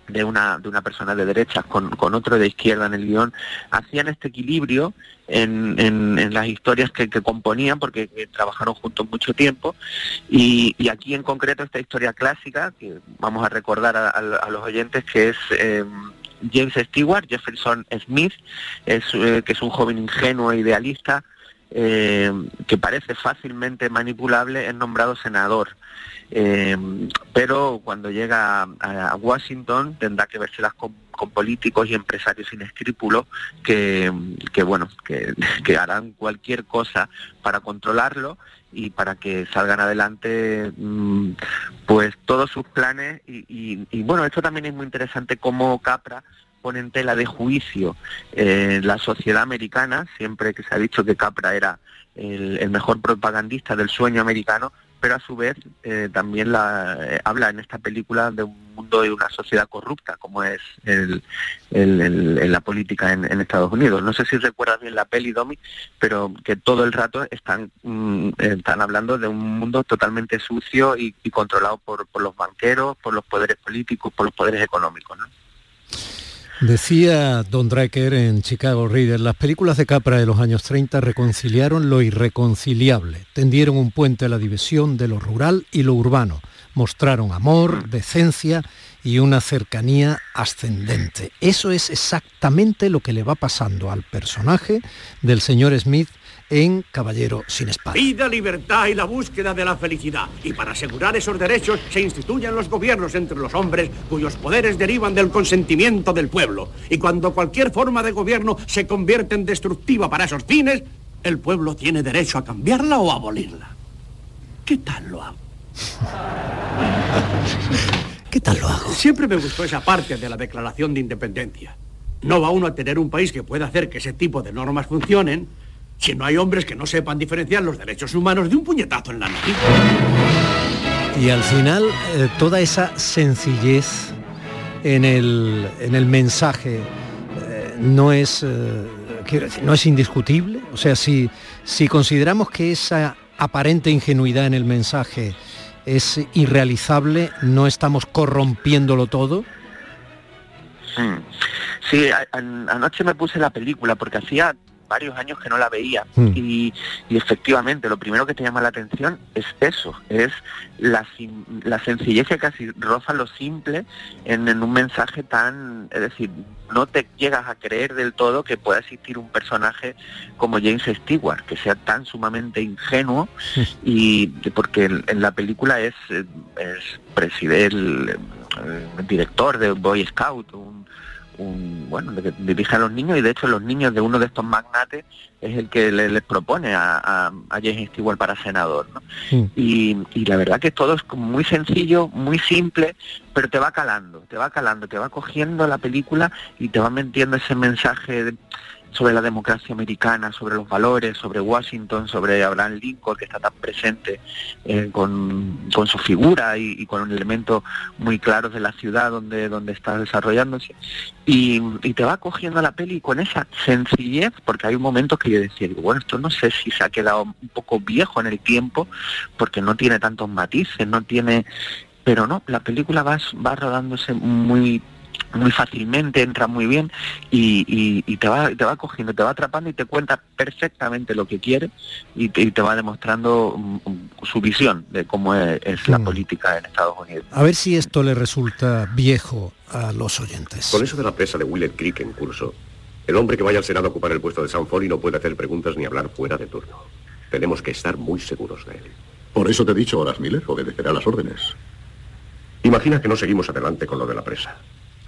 [SPEAKER 29] de una, de una persona de derechas con, con otro de izquierda en el guion, hacían este equilibrio en, en- las historias que, que componían, porque eh, trabajaron juntos mucho tiempo, y, y aquí en concreto esta historia clásica, que vamos a recordar a, a- a los oyentes, que es eh, James Stewart, Jefferson Smith, es, eh, que es un joven ingenuo e idealista, eh, que parece fácilmente manipulable, es nombrado senador. Eh, pero cuando llega a, Washington tendrá que vérselas con, con políticos y empresarios sin escrúpulos que, que, bueno que harán cualquier cosa para controlarlo y para que salgan adelante mm, pues todos sus planes y, bueno esto también es muy interesante cómo Capra pone en tela de juicio eh, la sociedad americana. Siempre que se ha dicho que Capra era el mejor propagandista del sueño americano pero a su vez eh, también eh, habla en esta película de un mundo y una sociedad corrupta, como es el, la política en, Estados Unidos. No sé si recuerdas bien la peli, Domi, pero que todo el rato están, mm, están hablando de un mundo totalmente sucio y, y controlado por, por los banqueros, por los poderes políticos, por los poderes económicos. ¿no?
[SPEAKER 2] Decía Don Draker en Chicago Reader, las películas de Capra de los años 30 reconciliaron lo irreconciliable, tendieron un puente a la división de lo rural y lo urbano, mostraron amor, decencia y una cercanía ascendente. Eso es exactamente lo que le va pasando al personaje del señor Smith en Caballero sin espada.
[SPEAKER 30] Vida, libertad y la búsqueda de la felicidad. Y para asegurar esos derechos se instituyen los gobiernos entre los hombres cuyos poderes derivan del consentimiento del pueblo. Y cuando cualquier forma de gobierno se convierte en destructiva para esos fines, el pueblo tiene derecho a cambiarla o abolirla. ¿Qué tal lo hago?
[SPEAKER 2] ¿Qué tal lo hago?
[SPEAKER 30] Siempre me gustó esa parte de la Declaración de Independencia. No va uno a tener un país que pueda hacer que ese tipo de normas funcionen si no hay hombres que no sepan diferenciar los derechos humanos de un puñetazo en la nariz.
[SPEAKER 2] Y al final, eh, toda esa sencillez en el, en el mensaje eh, no es, eh, quiero decir, no es indiscutible. O sea, si, si consideramos que esa aparente ingenuidad en el mensaje es irrealizable, no estamos corrompiéndolo todo.
[SPEAKER 29] Mm. Sí, anoche me puse la película porque hacía varios años que no la veía
[SPEAKER 2] Hmm.
[SPEAKER 29] y, y efectivamente lo primero que te llama la atención es eso, es la, la sencillez que casi roza lo simple en, en un mensaje tan, es decir, no te llegas a creer del todo que pueda existir un personaje como James Stewart, que sea tan sumamente ingenuo y porque en, en la película es, eh, es presidente, el director de Boy Scout, un, un, bueno, que dirige a los niños y de hecho los niños de uno de estos magnates es el que le- les propone a, a, a James Stewart para senador. ¿no? Y, y la verdad que todo es muy sencillo, muy simple, pero te va calando, te va calando, te va cogiendo la película y te va metiendo ese mensaje de- sobre la democracia americana, sobre los valores, sobre Washington, sobre Abraham Lincoln, que está tan presente eh, con, con su figura y, y con elementos muy claros de la ciudad donde, donde está desarrollándose. Y, y te va cogiendo la peli con esa sencillez, porque hay momentos que yo decía, bueno, esto no sé si se ha quedado un poco viejo en el tiempo, porque no tiene tantos matices, no tiene... Pero no, la película va, va rodándose muy muy fácilmente, entra muy bien y, y- y te va te va cogiendo, te va atrapando y te cuenta perfectamente lo que quiere y te, y te va demostrando mm, mm, su visión de cómo es, es la
[SPEAKER 2] Mm.
[SPEAKER 29] política en Estados Unidos.
[SPEAKER 2] A ver si esto le resulta viejo a los oyentes.
[SPEAKER 30] Con eso de la presa de Willett Creek en curso, el hombre que vaya al Senado a ocupar el puesto de Sam Foley no puede hacer preguntas ni hablar fuera de turno. Tenemos que estar muy seguros de él.
[SPEAKER 31] Por eso te he dicho, Horas Miller, obedecerá las órdenes.
[SPEAKER 30] Imagina que no seguimos adelante con lo de la presa.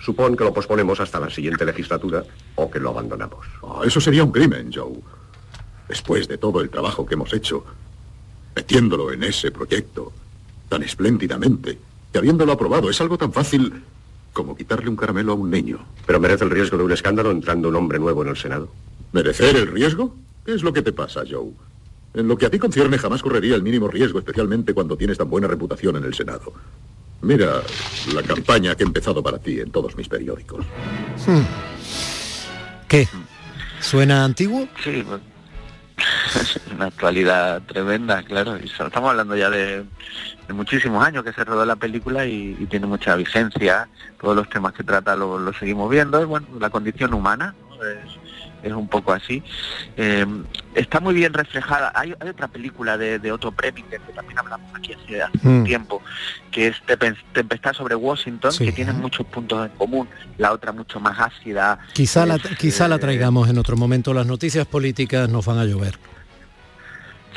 [SPEAKER 30] Supón que lo posponemos hasta la siguiente legislatura o que lo abandonamos.
[SPEAKER 31] Ah, eso sería un crimen, Joe. Después de todo el trabajo que hemos hecho, metiéndolo en ese proyecto tan espléndidamente y habiéndolo aprobado, es algo tan fácil como quitarle un caramelo a un niño.
[SPEAKER 30] ¿Pero merece el riesgo de un escándalo entrando un hombre nuevo en el Senado?
[SPEAKER 31] ¿Merecer el riesgo? ¿Qué es lo que te pasa, Joe? En lo que a ti concierne jamás correría el mínimo riesgo, especialmente cuando tienes tan buena reputación en el Senado. Mira la campaña que he empezado para ti en todos mis periódicos.
[SPEAKER 2] Hmm. ¿Qué? ¿Suena antiguo?
[SPEAKER 29] Sí, pues, es una actualidad tremenda, claro. Y estamos hablando ya de, de muchísimos años que se rodó la película y, y tiene mucha vigencia. Todos los temas que trata lo, lo seguimos viendo. Es, bueno, la condición humana ¿no? es, es un poco así. Eh, está muy bien reflejada. Hay, hay otra película de, de Otto Preminger que también hablamos aquí hace, hace un
[SPEAKER 2] Mm.
[SPEAKER 29] tiempo, que es Tempestad sobre Washington,
[SPEAKER 2] Sí.
[SPEAKER 29] que tienen muchos puntos en común. La otra mucho más ácida,
[SPEAKER 2] Quizá la, quizá la
[SPEAKER 29] eh,
[SPEAKER 2] traigamos en otro momento. Las noticias políticas nos van a llover.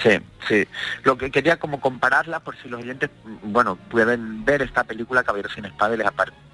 [SPEAKER 29] Sí, sí. Lo que quería como compararla por si los oyentes, mm, bueno, pueden ver esta película Caballero sin Espada y les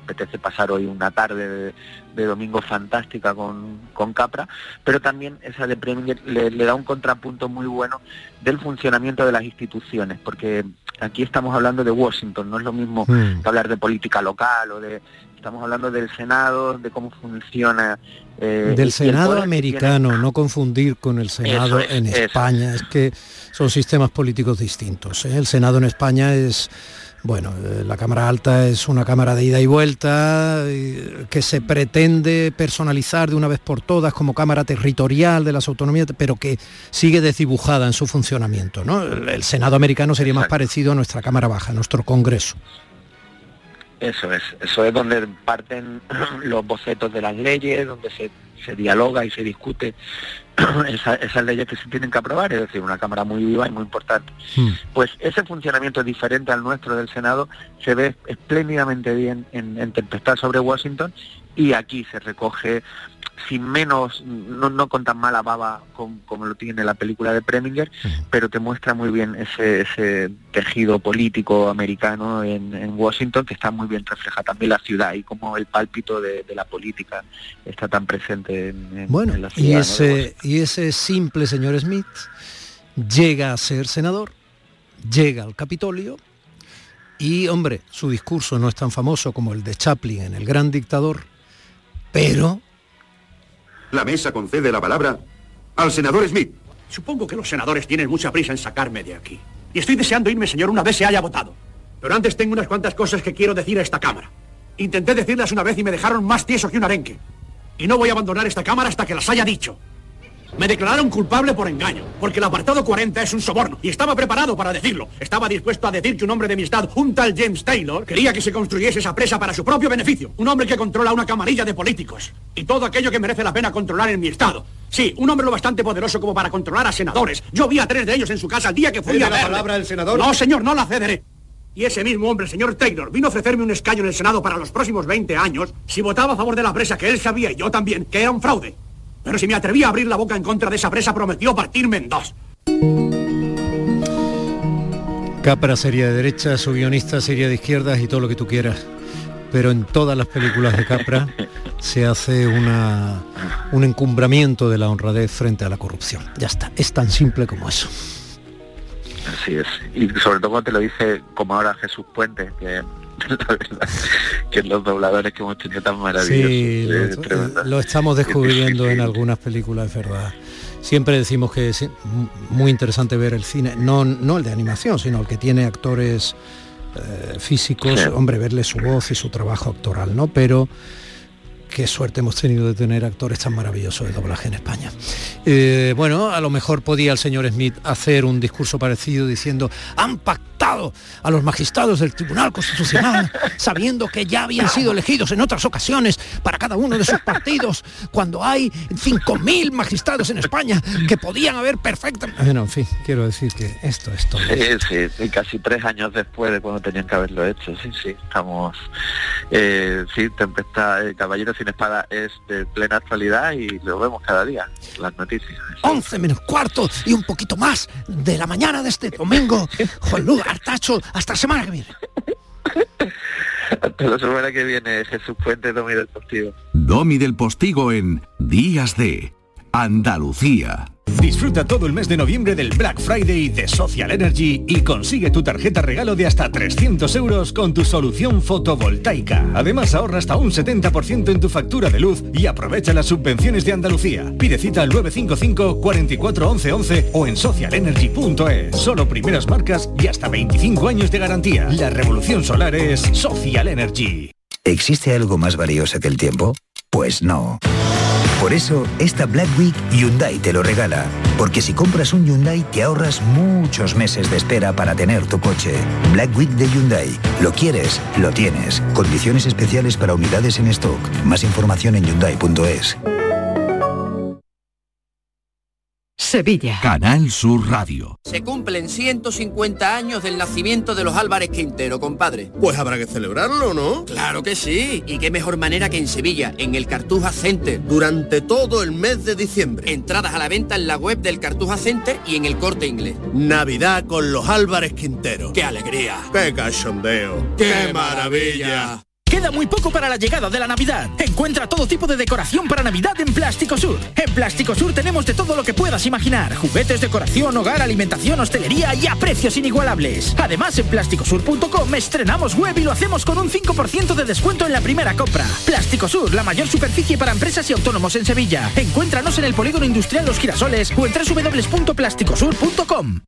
[SPEAKER 29] apetece pasar hoy una tarde de, de domingo fantástica con, con Capra, pero también esa de Preminger le, le da un contrapunto muy bueno del funcionamiento de las instituciones, porque aquí estamos hablando de Washington, no es lo mismo
[SPEAKER 2] Mm.
[SPEAKER 29] que hablar de política local o de... Estamos hablando del Senado, de cómo funciona... eh,
[SPEAKER 2] Del
[SPEAKER 29] el
[SPEAKER 2] Senado
[SPEAKER 29] tiene-
[SPEAKER 2] americano, no confundir con el Senado
[SPEAKER 29] Eso
[SPEAKER 2] en
[SPEAKER 29] eso.
[SPEAKER 2] España. Es que son sistemas políticos distintos. ¿eh? El Senado en España es, bueno, eh, la Cámara Alta es una Cámara de ida y vuelta eh, que se pretende personalizar de una vez por todas como Cámara territorial de las autonomías, pero que sigue desdibujada en su funcionamiento. ¿no? El, el Senado americano sería más parecido a nuestra Cámara Baja, a nuestro Congreso.
[SPEAKER 29] Eso es, eso es donde parten los bocetos de las leyes, donde se, se dialoga y se discute esa- esas leyes que se tienen que aprobar, es decir, una Cámara muy viva y muy importante. Pues ese funcionamiento diferente al nuestro del Senado se ve espléndidamente bien en, en Tempestad sobre Washington y aquí se recoge sin menos, no, no con tan mala baba como, lo tiene la película de Preminger, pero te muestra muy bien ese, ese tejido político americano en, Washington que está muy bien refleja también la ciudad y como el pálpito de, la política está tan presente en,
[SPEAKER 2] bueno,
[SPEAKER 29] la ciudad.
[SPEAKER 2] Y ese, y ese simple señor Smith llega a ser senador, llega al Capitolio y, hombre, su discurso no es tan famoso como el de Chaplin en El Gran Dictador, pero...
[SPEAKER 32] La mesa concede la palabra al senador Smith.
[SPEAKER 30] Supongo que los senadores tienen mucha prisa en sacarme de aquí. Y estoy deseando irme, señor, una vez se haya votado. Pero antes tengo unas cuantas cosas que quiero decir a esta Cámara. Intenté decirlas una vez y me dejaron más tieso que un arenque. Y no voy a abandonar esta Cámara hasta que las haya dicho. Me declararon culpable por engaño, porque el apartado 40 es un soborno, y estaba preparado para decirlo. Estaba dispuesto a decir que un hombre de mi estado, un tal James Taylor, quería que se construyese esa presa para su propio beneficio. Un hombre que controla una camarilla de políticos. Y todo aquello que merece la pena controlar en mi estado. Sí, un hombre lo bastante poderoso como para controlar a senadores. Yo vi a tres de ellos en su casa el día que fui a
[SPEAKER 32] la palabra del senador?
[SPEAKER 30] No, señor, no la cederé. Y ese mismo hombre, el señor Taylor, vino a ofrecerme un escaño en el Senado para los próximos 20 años si votaba a favor de la presa que él sabía y yo también, que era un fraude. Pero si me atreví a abrir la boca en contra de esa presa, prometió partirme en dos.
[SPEAKER 2] Capra sería de derecha, su guionista sería de izquierdas y todo lo que tú quieras. Pero en todas las películas de Capra se hace una, un encumbramiento de la honradez frente a la corrupción. Ya está, es tan simple como eso.
[SPEAKER 29] Así es. Y sobre todo cuando te lo dice como ahora Jesús Puente, que que los dobladores que hemos tenido tan maravillosos.
[SPEAKER 2] Sí, lo, estamos descubriendo en algunas películas, es verdad. Siempre decimos que es muy interesante ver el cine, no, no el de animación, sino el que tiene actores eh, físicos, hombre, verle su voz y su trabajo actoral, ¿no? Pero qué suerte hemos tenido de tener actores tan maravillosos de doblaje en España. Eh, bueno, a lo mejor podía el señor Smith hacer un discurso parecido diciendo, han pactado a los magistrados del Tribunal Constitucional, sabiendo que ya habían sido elegidos en otras ocasiones para cada uno de sus partidos, cuando hay 5.000 magistrados en España que podían haber perfectamente... Bueno, en fin, quiero decir que esto es todo.
[SPEAKER 29] Sí, sí, casi tres años después de cuando tenían que haberlo hecho, sí, sí, estamos... Eh, sí, Tempestad, eh, Espada es de plena actualidad y lo vemos cada día, las noticias.
[SPEAKER 2] 11 menos cuarto y un poquito más de la mañana de este domingo. Juan Luis Artacho, hasta la semana que viene.
[SPEAKER 29] Hasta la semana que viene, Jesús Puente, Domi del Postigo.
[SPEAKER 1] Domi del Postigo en Días de Andalucía.
[SPEAKER 19] Disfruta todo el mes de noviembre del Black Friday de Social Energy y consigue tu tarjeta regalo de hasta 300 euros con tu solución fotovoltaica. Además ahorra hasta un 70% en tu factura de luz y aprovecha las subvenciones de Andalucía. Pide cita al 955 44 11 o en socialenergy.es. Solo primeras marcas y hasta 25 años de garantía. La revolución solar es Social Energy.
[SPEAKER 33] ¿Existe algo más valioso que el tiempo? Pues no. Por eso, esta Black Week Hyundai te lo regala. Porque si compras un Hyundai te ahorras muchos meses de espera para tener tu coche. Black Week de Hyundai. Lo quieres, lo tienes. Condiciones especiales para unidades en stock. Más información en hyundai.es.
[SPEAKER 22] Sevilla.
[SPEAKER 1] Canal Sur Radio.
[SPEAKER 34] Se cumplen 150 años del nacimiento de los Álvarez Quintero, compadre.
[SPEAKER 35] Pues habrá que celebrarlo, ¿no?
[SPEAKER 34] Claro que sí. Y qué mejor manera que en Sevilla, en el Cartuja Center.
[SPEAKER 35] Durante todo el mes de diciembre.
[SPEAKER 34] Entradas a la venta en la web del Cartuja Center y en el Corte Inglés.
[SPEAKER 35] Navidad con los Álvarez Quintero.
[SPEAKER 34] ¡Qué alegría!
[SPEAKER 35] ¡Qué cachondeo!
[SPEAKER 34] ¡Qué, maravilla!
[SPEAKER 23] Queda muy poco para la llegada de la Navidad. Encuentra todo tipo de decoración para Navidad en Plástico Sur. En Plástico Sur tenemos de todo lo que puedas imaginar. Juguetes, decoración, hogar, alimentación, hostelería y a precios inigualables. Además, en plásticosur.com estrenamos web y lo hacemos con un 5% de descuento en la primera compra. Plástico Sur, la mayor superficie para empresas y autónomos en Sevilla. Encuéntranos en el Polígono Industrial Los Girasoles o en www.plásticosur.com.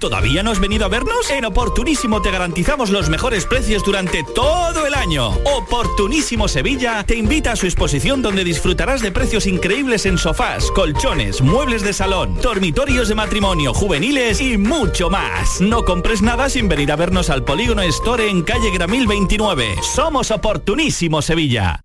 [SPEAKER 36] ¿Todavía no has venido a vernos? En Oportunísimo te garantizamos los mejores precios durante todo el año. Oportunísimo Sevilla te invita a su exposición donde disfrutarás de precios increíbles en sofás, colchones, muebles de salón, dormitorios de matrimonio, juveniles y mucho más. No compres nada sin venir a vernos al Polígono Store en calle Gramil 29. Somos Oportunísimo Sevilla.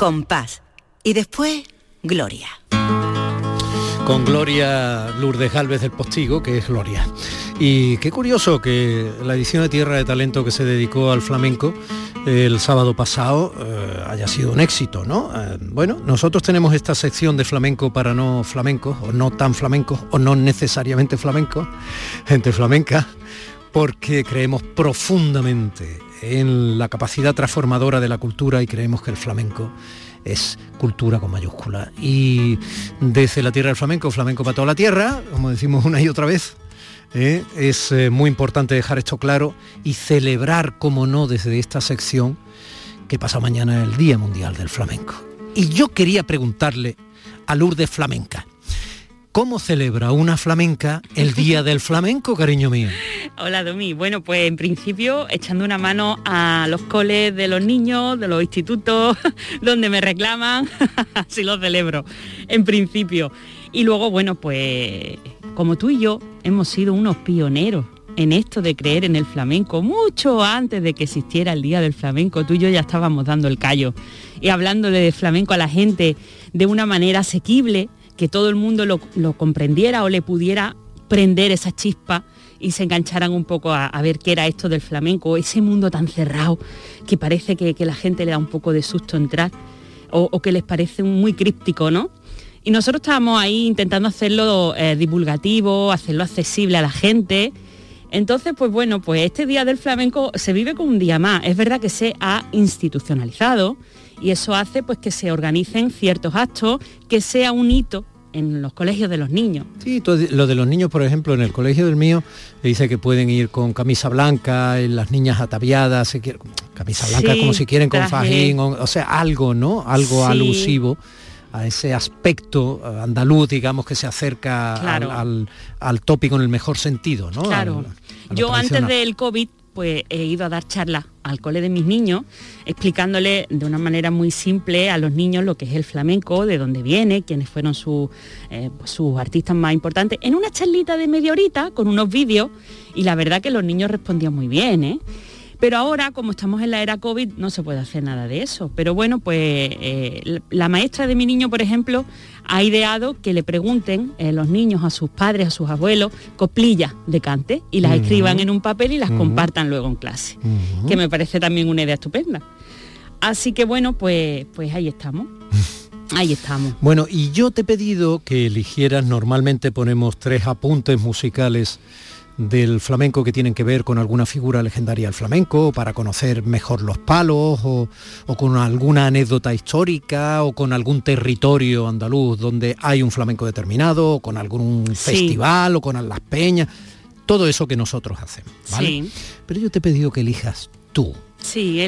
[SPEAKER 28] Compás. Y después, Gloria.
[SPEAKER 2] Con Gloria Lourdes Galvez del Postigo, que es Gloria. Y qué curioso que la edición de Tierra de Talento que se dedicó al flamenco el sábado pasado eh, haya sido un éxito, ¿no? Eh, bueno, nosotros tenemos esta sección de flamenco para no flamencos, o no tan flamencos, o no necesariamente flamencos, gente flamenca, porque creemos profundamente en la capacidad transformadora de la cultura y creemos que el flamenco es cultura con mayúscula. Y desde la tierra del flamenco, flamenco para toda la tierra, como decimos una y otra vez, ¿eh? es eh, muy importante dejar esto claro y celebrar, como no, desde esta sección, que pasa mañana el Día Mundial del Flamenco. Y yo quería preguntarle a Lourdes Flamenca, ¿Cómo celebra una flamenca el Día del Flamenco, cariño mío?
[SPEAKER 37] Hola, Domi. Bueno, pues en principio echando una mano a los coles de los niños, de los institutos, donde me reclaman, así lo celebro, en principio. Y luego, bueno, pues como tú y yo hemos sido unos pioneros en esto de creer en el flamenco, mucho antes de que existiera el Día del Flamenco, tú y yo ya estábamos dando el callo y hablándole de flamenco a la gente de una manera asequible que todo el mundo lo, comprendiera o le pudiera prender esa chispa y se engancharan un poco a, ver qué era esto del flamenco, ese mundo tan cerrado que parece que, la gente le da un poco de susto entrar o, que les parece muy críptico, ¿no? Y nosotros estábamos ahí intentando hacerlo eh, divulgativo, hacerlo accesible a la gente. Entonces, pues bueno, pues este Día del Flamenco se vive como un día más. Es verdad que se ha institucionalizado y eso hace pues que se organicen ciertos actos, que sea un hito en los colegios de los niños.
[SPEAKER 2] Sí, lo de los niños, por ejemplo, en el colegio del mío dice que pueden ir con camisa blanca, las niñas ataviadas, camisa blanca como si quieren con fajín, o, sea, algo, ¿no? Algo alusivo a ese aspecto andaluz, digamos, que se acerca al, tópico en el mejor sentido, ¿no?
[SPEAKER 37] Claro. Yo antes del COVID pues he ido a dar charlas al cole de mis niños, explicándole de una manera muy simple a los niños lo que es el flamenco, de dónde viene, quiénes fueron eh, pues, sus artistas más importantes, en una charlita de media horita con unos vídeos, y la verdad que los niños respondían muy bien, ¿eh? Pero ahora, como estamos en la era COVID, no se puede hacer nada de eso. Pero bueno, pues eh, la maestra de mi niño, por ejemplo, ha ideado que le pregunten eh, los niños a sus padres, a sus abuelos, coplillas de cante y las escriban en un papel y las compartan luego en clase, que me parece también una idea estupenda. Así que bueno, pues, pues ahí estamos. Ahí estamos.
[SPEAKER 2] Bueno, y yo te he pedido que eligieras, normalmente ponemos tres apuntes musicales del flamenco que tienen que ver con alguna figura legendaria del flamenco, para conocer mejor los palos, o, con alguna anécdota histórica, o con algún territorio andaluz donde hay un flamenco determinado, o con algún festival, o con las peñas, todo eso que nosotros hacemos. Pero yo te he pedido que elijas tú,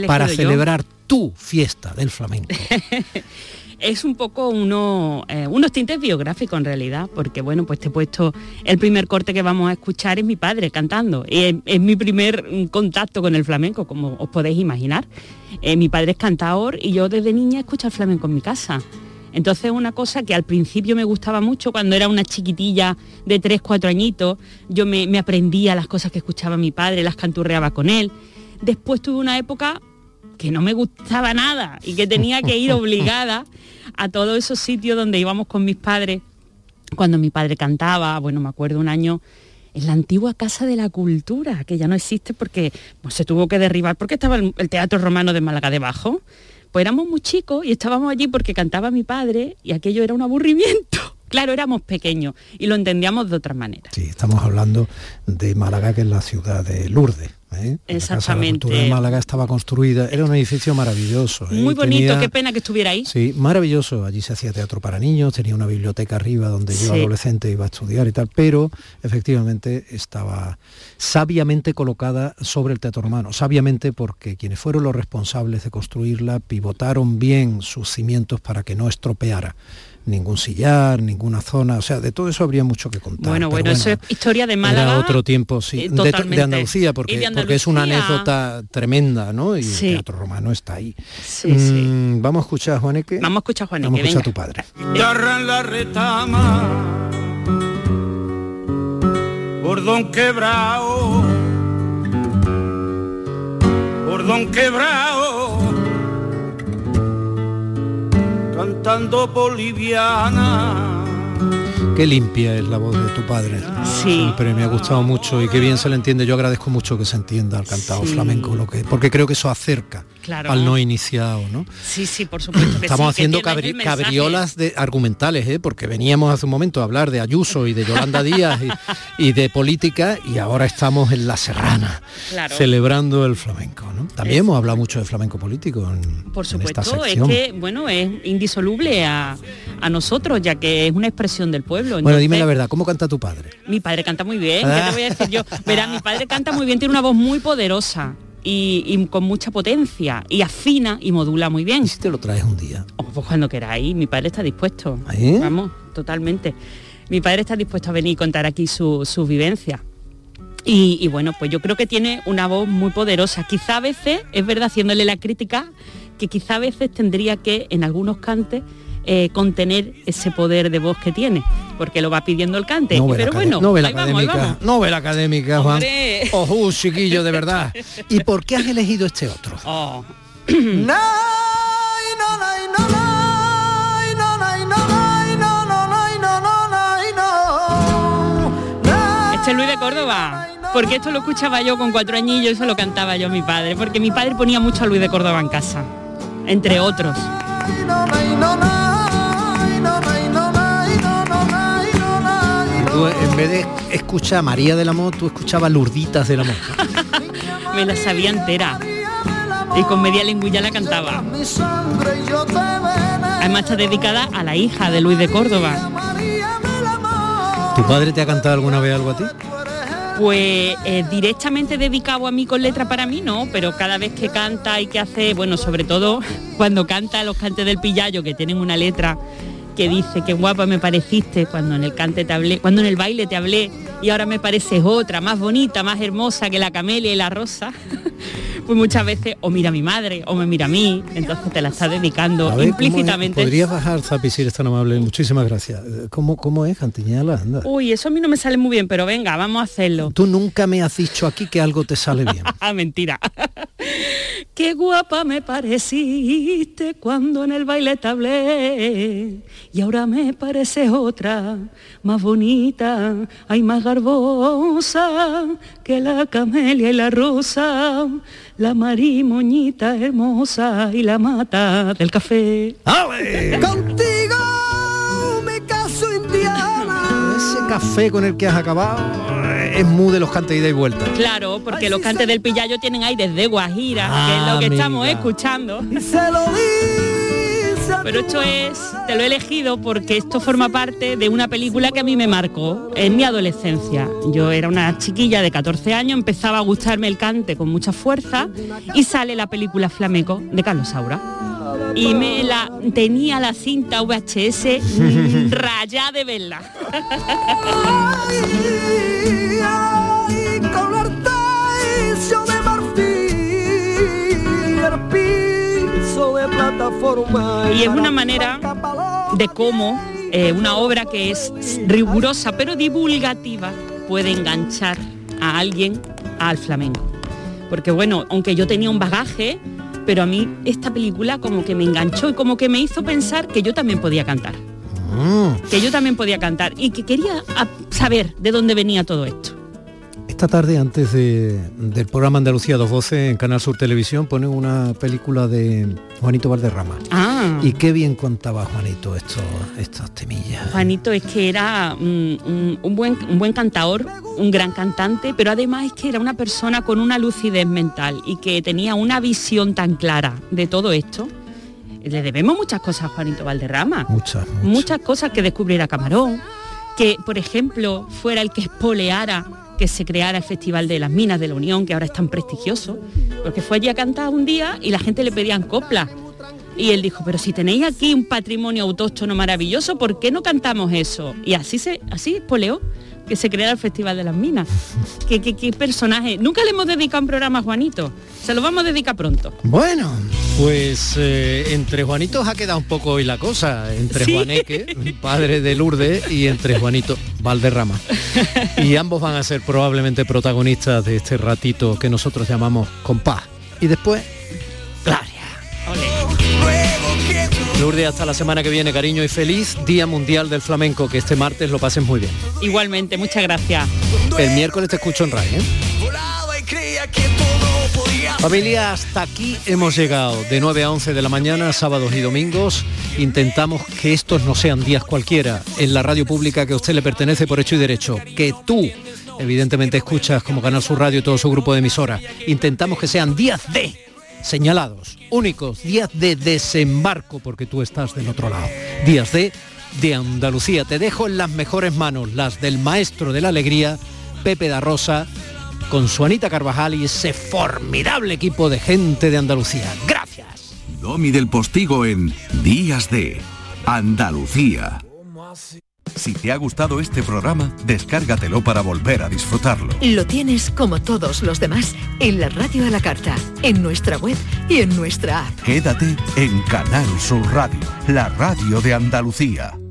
[SPEAKER 2] para celebrar tu fiesta del flamenco.
[SPEAKER 37] es un poco uno, eh, unos tintes biográficos en realidad, porque bueno, pues te he puesto el primer corte que vamos a escuchar es mi padre cantando. Es, es mi primer contacto con el flamenco, como os podéis imaginar. Eh, mi padre es cantador y yo desde niña escucho el flamenco en mi casa. Entonces una cosa que al principio me gustaba mucho cuando era una chiquitilla de 3, 4 añitos, yo me aprendía las cosas que escuchaba mi padre, las canturreaba con él. Después tuve una época que no me gustaba nada y que tenía que ir obligada a todos esos sitios donde íbamos con mis padres, cuando mi padre cantaba, bueno, me acuerdo un año en la antigua Casa de la Cultura, que ya no existe porque pues, se tuvo que derribar, porque estaba el, Teatro Romano de Málaga debajo. Pues éramos muy chicos y estábamos allí porque cantaba mi padre y aquello era un aburrimiento. Claro, éramos pequeños y lo entendíamos de otra manera.
[SPEAKER 2] Sí, estamos hablando de Málaga, que es la ciudad de Lourdes. ¿Eh?
[SPEAKER 37] Exactamente.
[SPEAKER 2] La de Málaga estaba construida, era un edificio maravilloso. ¿eh?
[SPEAKER 37] Muy bonito, qué pena que estuviera ahí.
[SPEAKER 2] Sí, maravilloso. Allí se hacía teatro para niños, tenía una biblioteca arriba donde yo adolescente iba a estudiar y tal, pero efectivamente estaba sabiamente colocada sobre el teatro romano, sabiamente porque quienes fueron los responsables de construirla pivotaron bien sus cimientos para que no estropeara ningún sillar, ninguna zona, o sea, de todo eso habría mucho que contar.
[SPEAKER 37] Bueno, bueno, eso es historia de Málaga.
[SPEAKER 2] Era otro tiempo, sí,
[SPEAKER 37] eh,
[SPEAKER 2] de, Andalucía, porque, porque es una anécdota tremenda, ¿no? Y el teatro romano está ahí. Mm, vamos a escuchar a Juaneque.
[SPEAKER 37] Vamos a escuchar a Juaneque,
[SPEAKER 2] Vamos a escuchar a tu padre.
[SPEAKER 38] la retama, bordón quebrado, bordón quebrado cantando boliviana.
[SPEAKER 2] Qué limpia es la voz de tu padre.
[SPEAKER 37] Sí.
[SPEAKER 2] Pero me ha gustado mucho y qué bien se le entiende. Yo agradezco mucho que se entienda al cantado flamenco, lo que, porque creo que eso acerca al no iniciado, ¿no?
[SPEAKER 37] Sí, sí, por supuesto.
[SPEAKER 2] Estamos haciendo cabriolas de argumentales, ¿eh? porque veníamos hace un momento a hablar de Ayuso y de Yolanda Díaz y, de política y ahora estamos en La Serrana celebrando el flamenco. ¿no? También hemos hablado mucho de flamenco político. En,
[SPEAKER 37] por supuesto, es que bueno, es indisoluble a, nosotros, ya que es una expresión del pueblo.
[SPEAKER 2] bueno, dime la verdad, ¿cómo canta tu padre?
[SPEAKER 37] Mi padre canta muy bien, ¿qué te voy a decir yo? Verá, mi padre canta muy bien, tiene una voz muy poderosa y, con mucha potencia y afina y modula muy bien.
[SPEAKER 2] ¿Y si te lo traes un día?
[SPEAKER 37] Oh, pues cuando queráis, mi padre está dispuesto.
[SPEAKER 2] ¿Ah,
[SPEAKER 37] Vamos, totalmente. Mi padre está dispuesto a venir y contar aquí su, su vivencia. Y, y, bueno, pues yo creo que tiene una voz muy poderosa. Quizá a veces, es verdad, haciéndole la crítica, que quizá a veces tendría que en algunos cantes eh, contener ese poder de voz que tiene, porque lo va pidiendo el cante. Pero bueno,
[SPEAKER 2] novela académica, novela académica, Juan. Ojo, chiquillo, de verdad. ¿Y por qué has elegido este otro?
[SPEAKER 37] Este es Luis de Córdoba porque esto lo escuchaba yo con cuatro añillos y eso lo cantaba yo a mi padre, porque mi padre ponía mucho a Luis de Córdoba en casa, entre otros.
[SPEAKER 2] En vez de escuchar a María del Amor, tú escuchabas Lurditas del Amor.
[SPEAKER 37] Me la sabía entera. Y con media lengüilla la cantaba. Además está dedicada a la hija de Luis de Córdoba.
[SPEAKER 2] ¿Tu padre te ha cantado alguna vez algo a ti?
[SPEAKER 37] Pues eh, directamente dedicado a mí con letra para mí no, pero cada vez que canta y que hace, bueno, sobre todo cuando canta los cantes del pillayo que tienen una letra que dice que guapa me pareciste cuando en el cante te hablé, cuando en el baile te hablé y ahora me pareces otra, más bonita, más hermosa que la camelia y la rosa. pues muchas veces o mira a mi madre o me mira a mí, entonces te la está dedicando implícitamente.
[SPEAKER 2] ¿Podrías bajar, Zapi, si eres tan amable? Muchísimas gracias. ¿Cómo, cómo es, Cantiñala? Anda.
[SPEAKER 37] Uy, eso a mí no me sale muy bien, pero venga, vamos a hacerlo.
[SPEAKER 2] Tú nunca me has dicho aquí que algo te sale bien.
[SPEAKER 37] ah, mentira. Qué guapa me pareciste cuando en el baile te hablé y ahora me pareces otra, más bonita, hay más garbosa que la camelia y la rosa, la marimoñita hermosa y la mata del café.
[SPEAKER 2] Contigo me caso indiana. Ese café con el que has acabado es muy de los cantes ida y vuelta.
[SPEAKER 37] Claro, porque los cantes del pillayo tienen aires de Guajira, que es lo que estamos escuchando. Pero esto es, te lo he elegido porque esto forma parte de una película que a mí me marcó en mi adolescencia. Yo era una chiquilla de 14 años, empezaba a gustarme el cante con mucha fuerza y sale la película Flamenco de Carlos Saura. Y me la tenía la cinta VHS rayada de verla. Y es una manera de cómo eh, una obra que es rigurosa pero divulgativa puede enganchar a alguien al flamenco. Porque bueno, aunque yo tenía un bagaje, pero a mí esta película como que me enganchó y como que me hizo pensar que yo también podía cantar.
[SPEAKER 2] Mm.
[SPEAKER 37] Que yo también podía cantar y que quería saber de dónde venía todo esto.
[SPEAKER 2] Esta tarde, antes del programa Andalucía 212 en Canal Sur Televisión, ponen una película de Juanito Valderrama.
[SPEAKER 37] Ah.
[SPEAKER 2] Y qué bien contaba Juanito estos, estas temillas.
[SPEAKER 37] Juanito es que era un, buen, un buen cantador, un gran cantante, pero además es que era una persona con una lucidez mental y que tenía una visión tan clara de todo esto. Le debemos muchas cosas a Juanito Valderrama.
[SPEAKER 2] Muchas. Muchas,
[SPEAKER 37] muchas cosas que descubriera Camarón, que por ejemplo fuera el que espoleara que se creara el Festival de las Minas de la Unión, que ahora es tan prestigioso, porque fue allí a cantar un día y la gente le pedían coplas. Y él dijo, pero si tenéis aquí un patrimonio autóctono maravilloso, ¿por qué no cantamos eso? Y así se, así espoleó que se creara el Festival de las Minas. ¿Qué, qué, personaje? Nunca le hemos dedicado un programa a Juanito. Se lo vamos a dedicar pronto.
[SPEAKER 2] Bueno, pues eh, entre Juanitos ha quedado un poco hoy la cosa. Entre Juaneque, padre de Lourdes, y entre Juanito Valderrama. Y ambos van a ser probablemente protagonistas de este ratito que nosotros llamamos compás. Y después, Lourdes, hasta la semana que viene, cariño, y feliz Día Mundial del Flamenco, que este martes lo pasen muy bien.
[SPEAKER 37] Igualmente, muchas gracias.
[SPEAKER 2] El miércoles te escucho en RAI, ¿eh? Familia, hasta aquí hemos llegado. De 9 a 11 de la mañana, sábados y domingos, intentamos que estos no sean días cualquiera en la radio pública que a usted le pertenece por hecho y derecho. Que tú, evidentemente, escuchas como Canal Sur Radio y todo su grupo de emisoras. Intentamos que sean días de señalados, únicos, días de desembarco, porque tú estás del otro lado. Días de, de Andalucía. Te dejo en las mejores manos, las del maestro de la alegría, Pepe da Rosa, con su Anita Carvajal y ese formidable equipo de gente de Andalucía. Gracias.
[SPEAKER 1] Domi del Postigo en Días de Andalucía. Si te ha gustado este programa, descárgatelo para volver a disfrutarlo.
[SPEAKER 20] Lo tienes como todos los demás en la radio a la carta, en nuestra web y en nuestra app.
[SPEAKER 1] Quédate en Canal Sur Radio, la radio de Andalucía.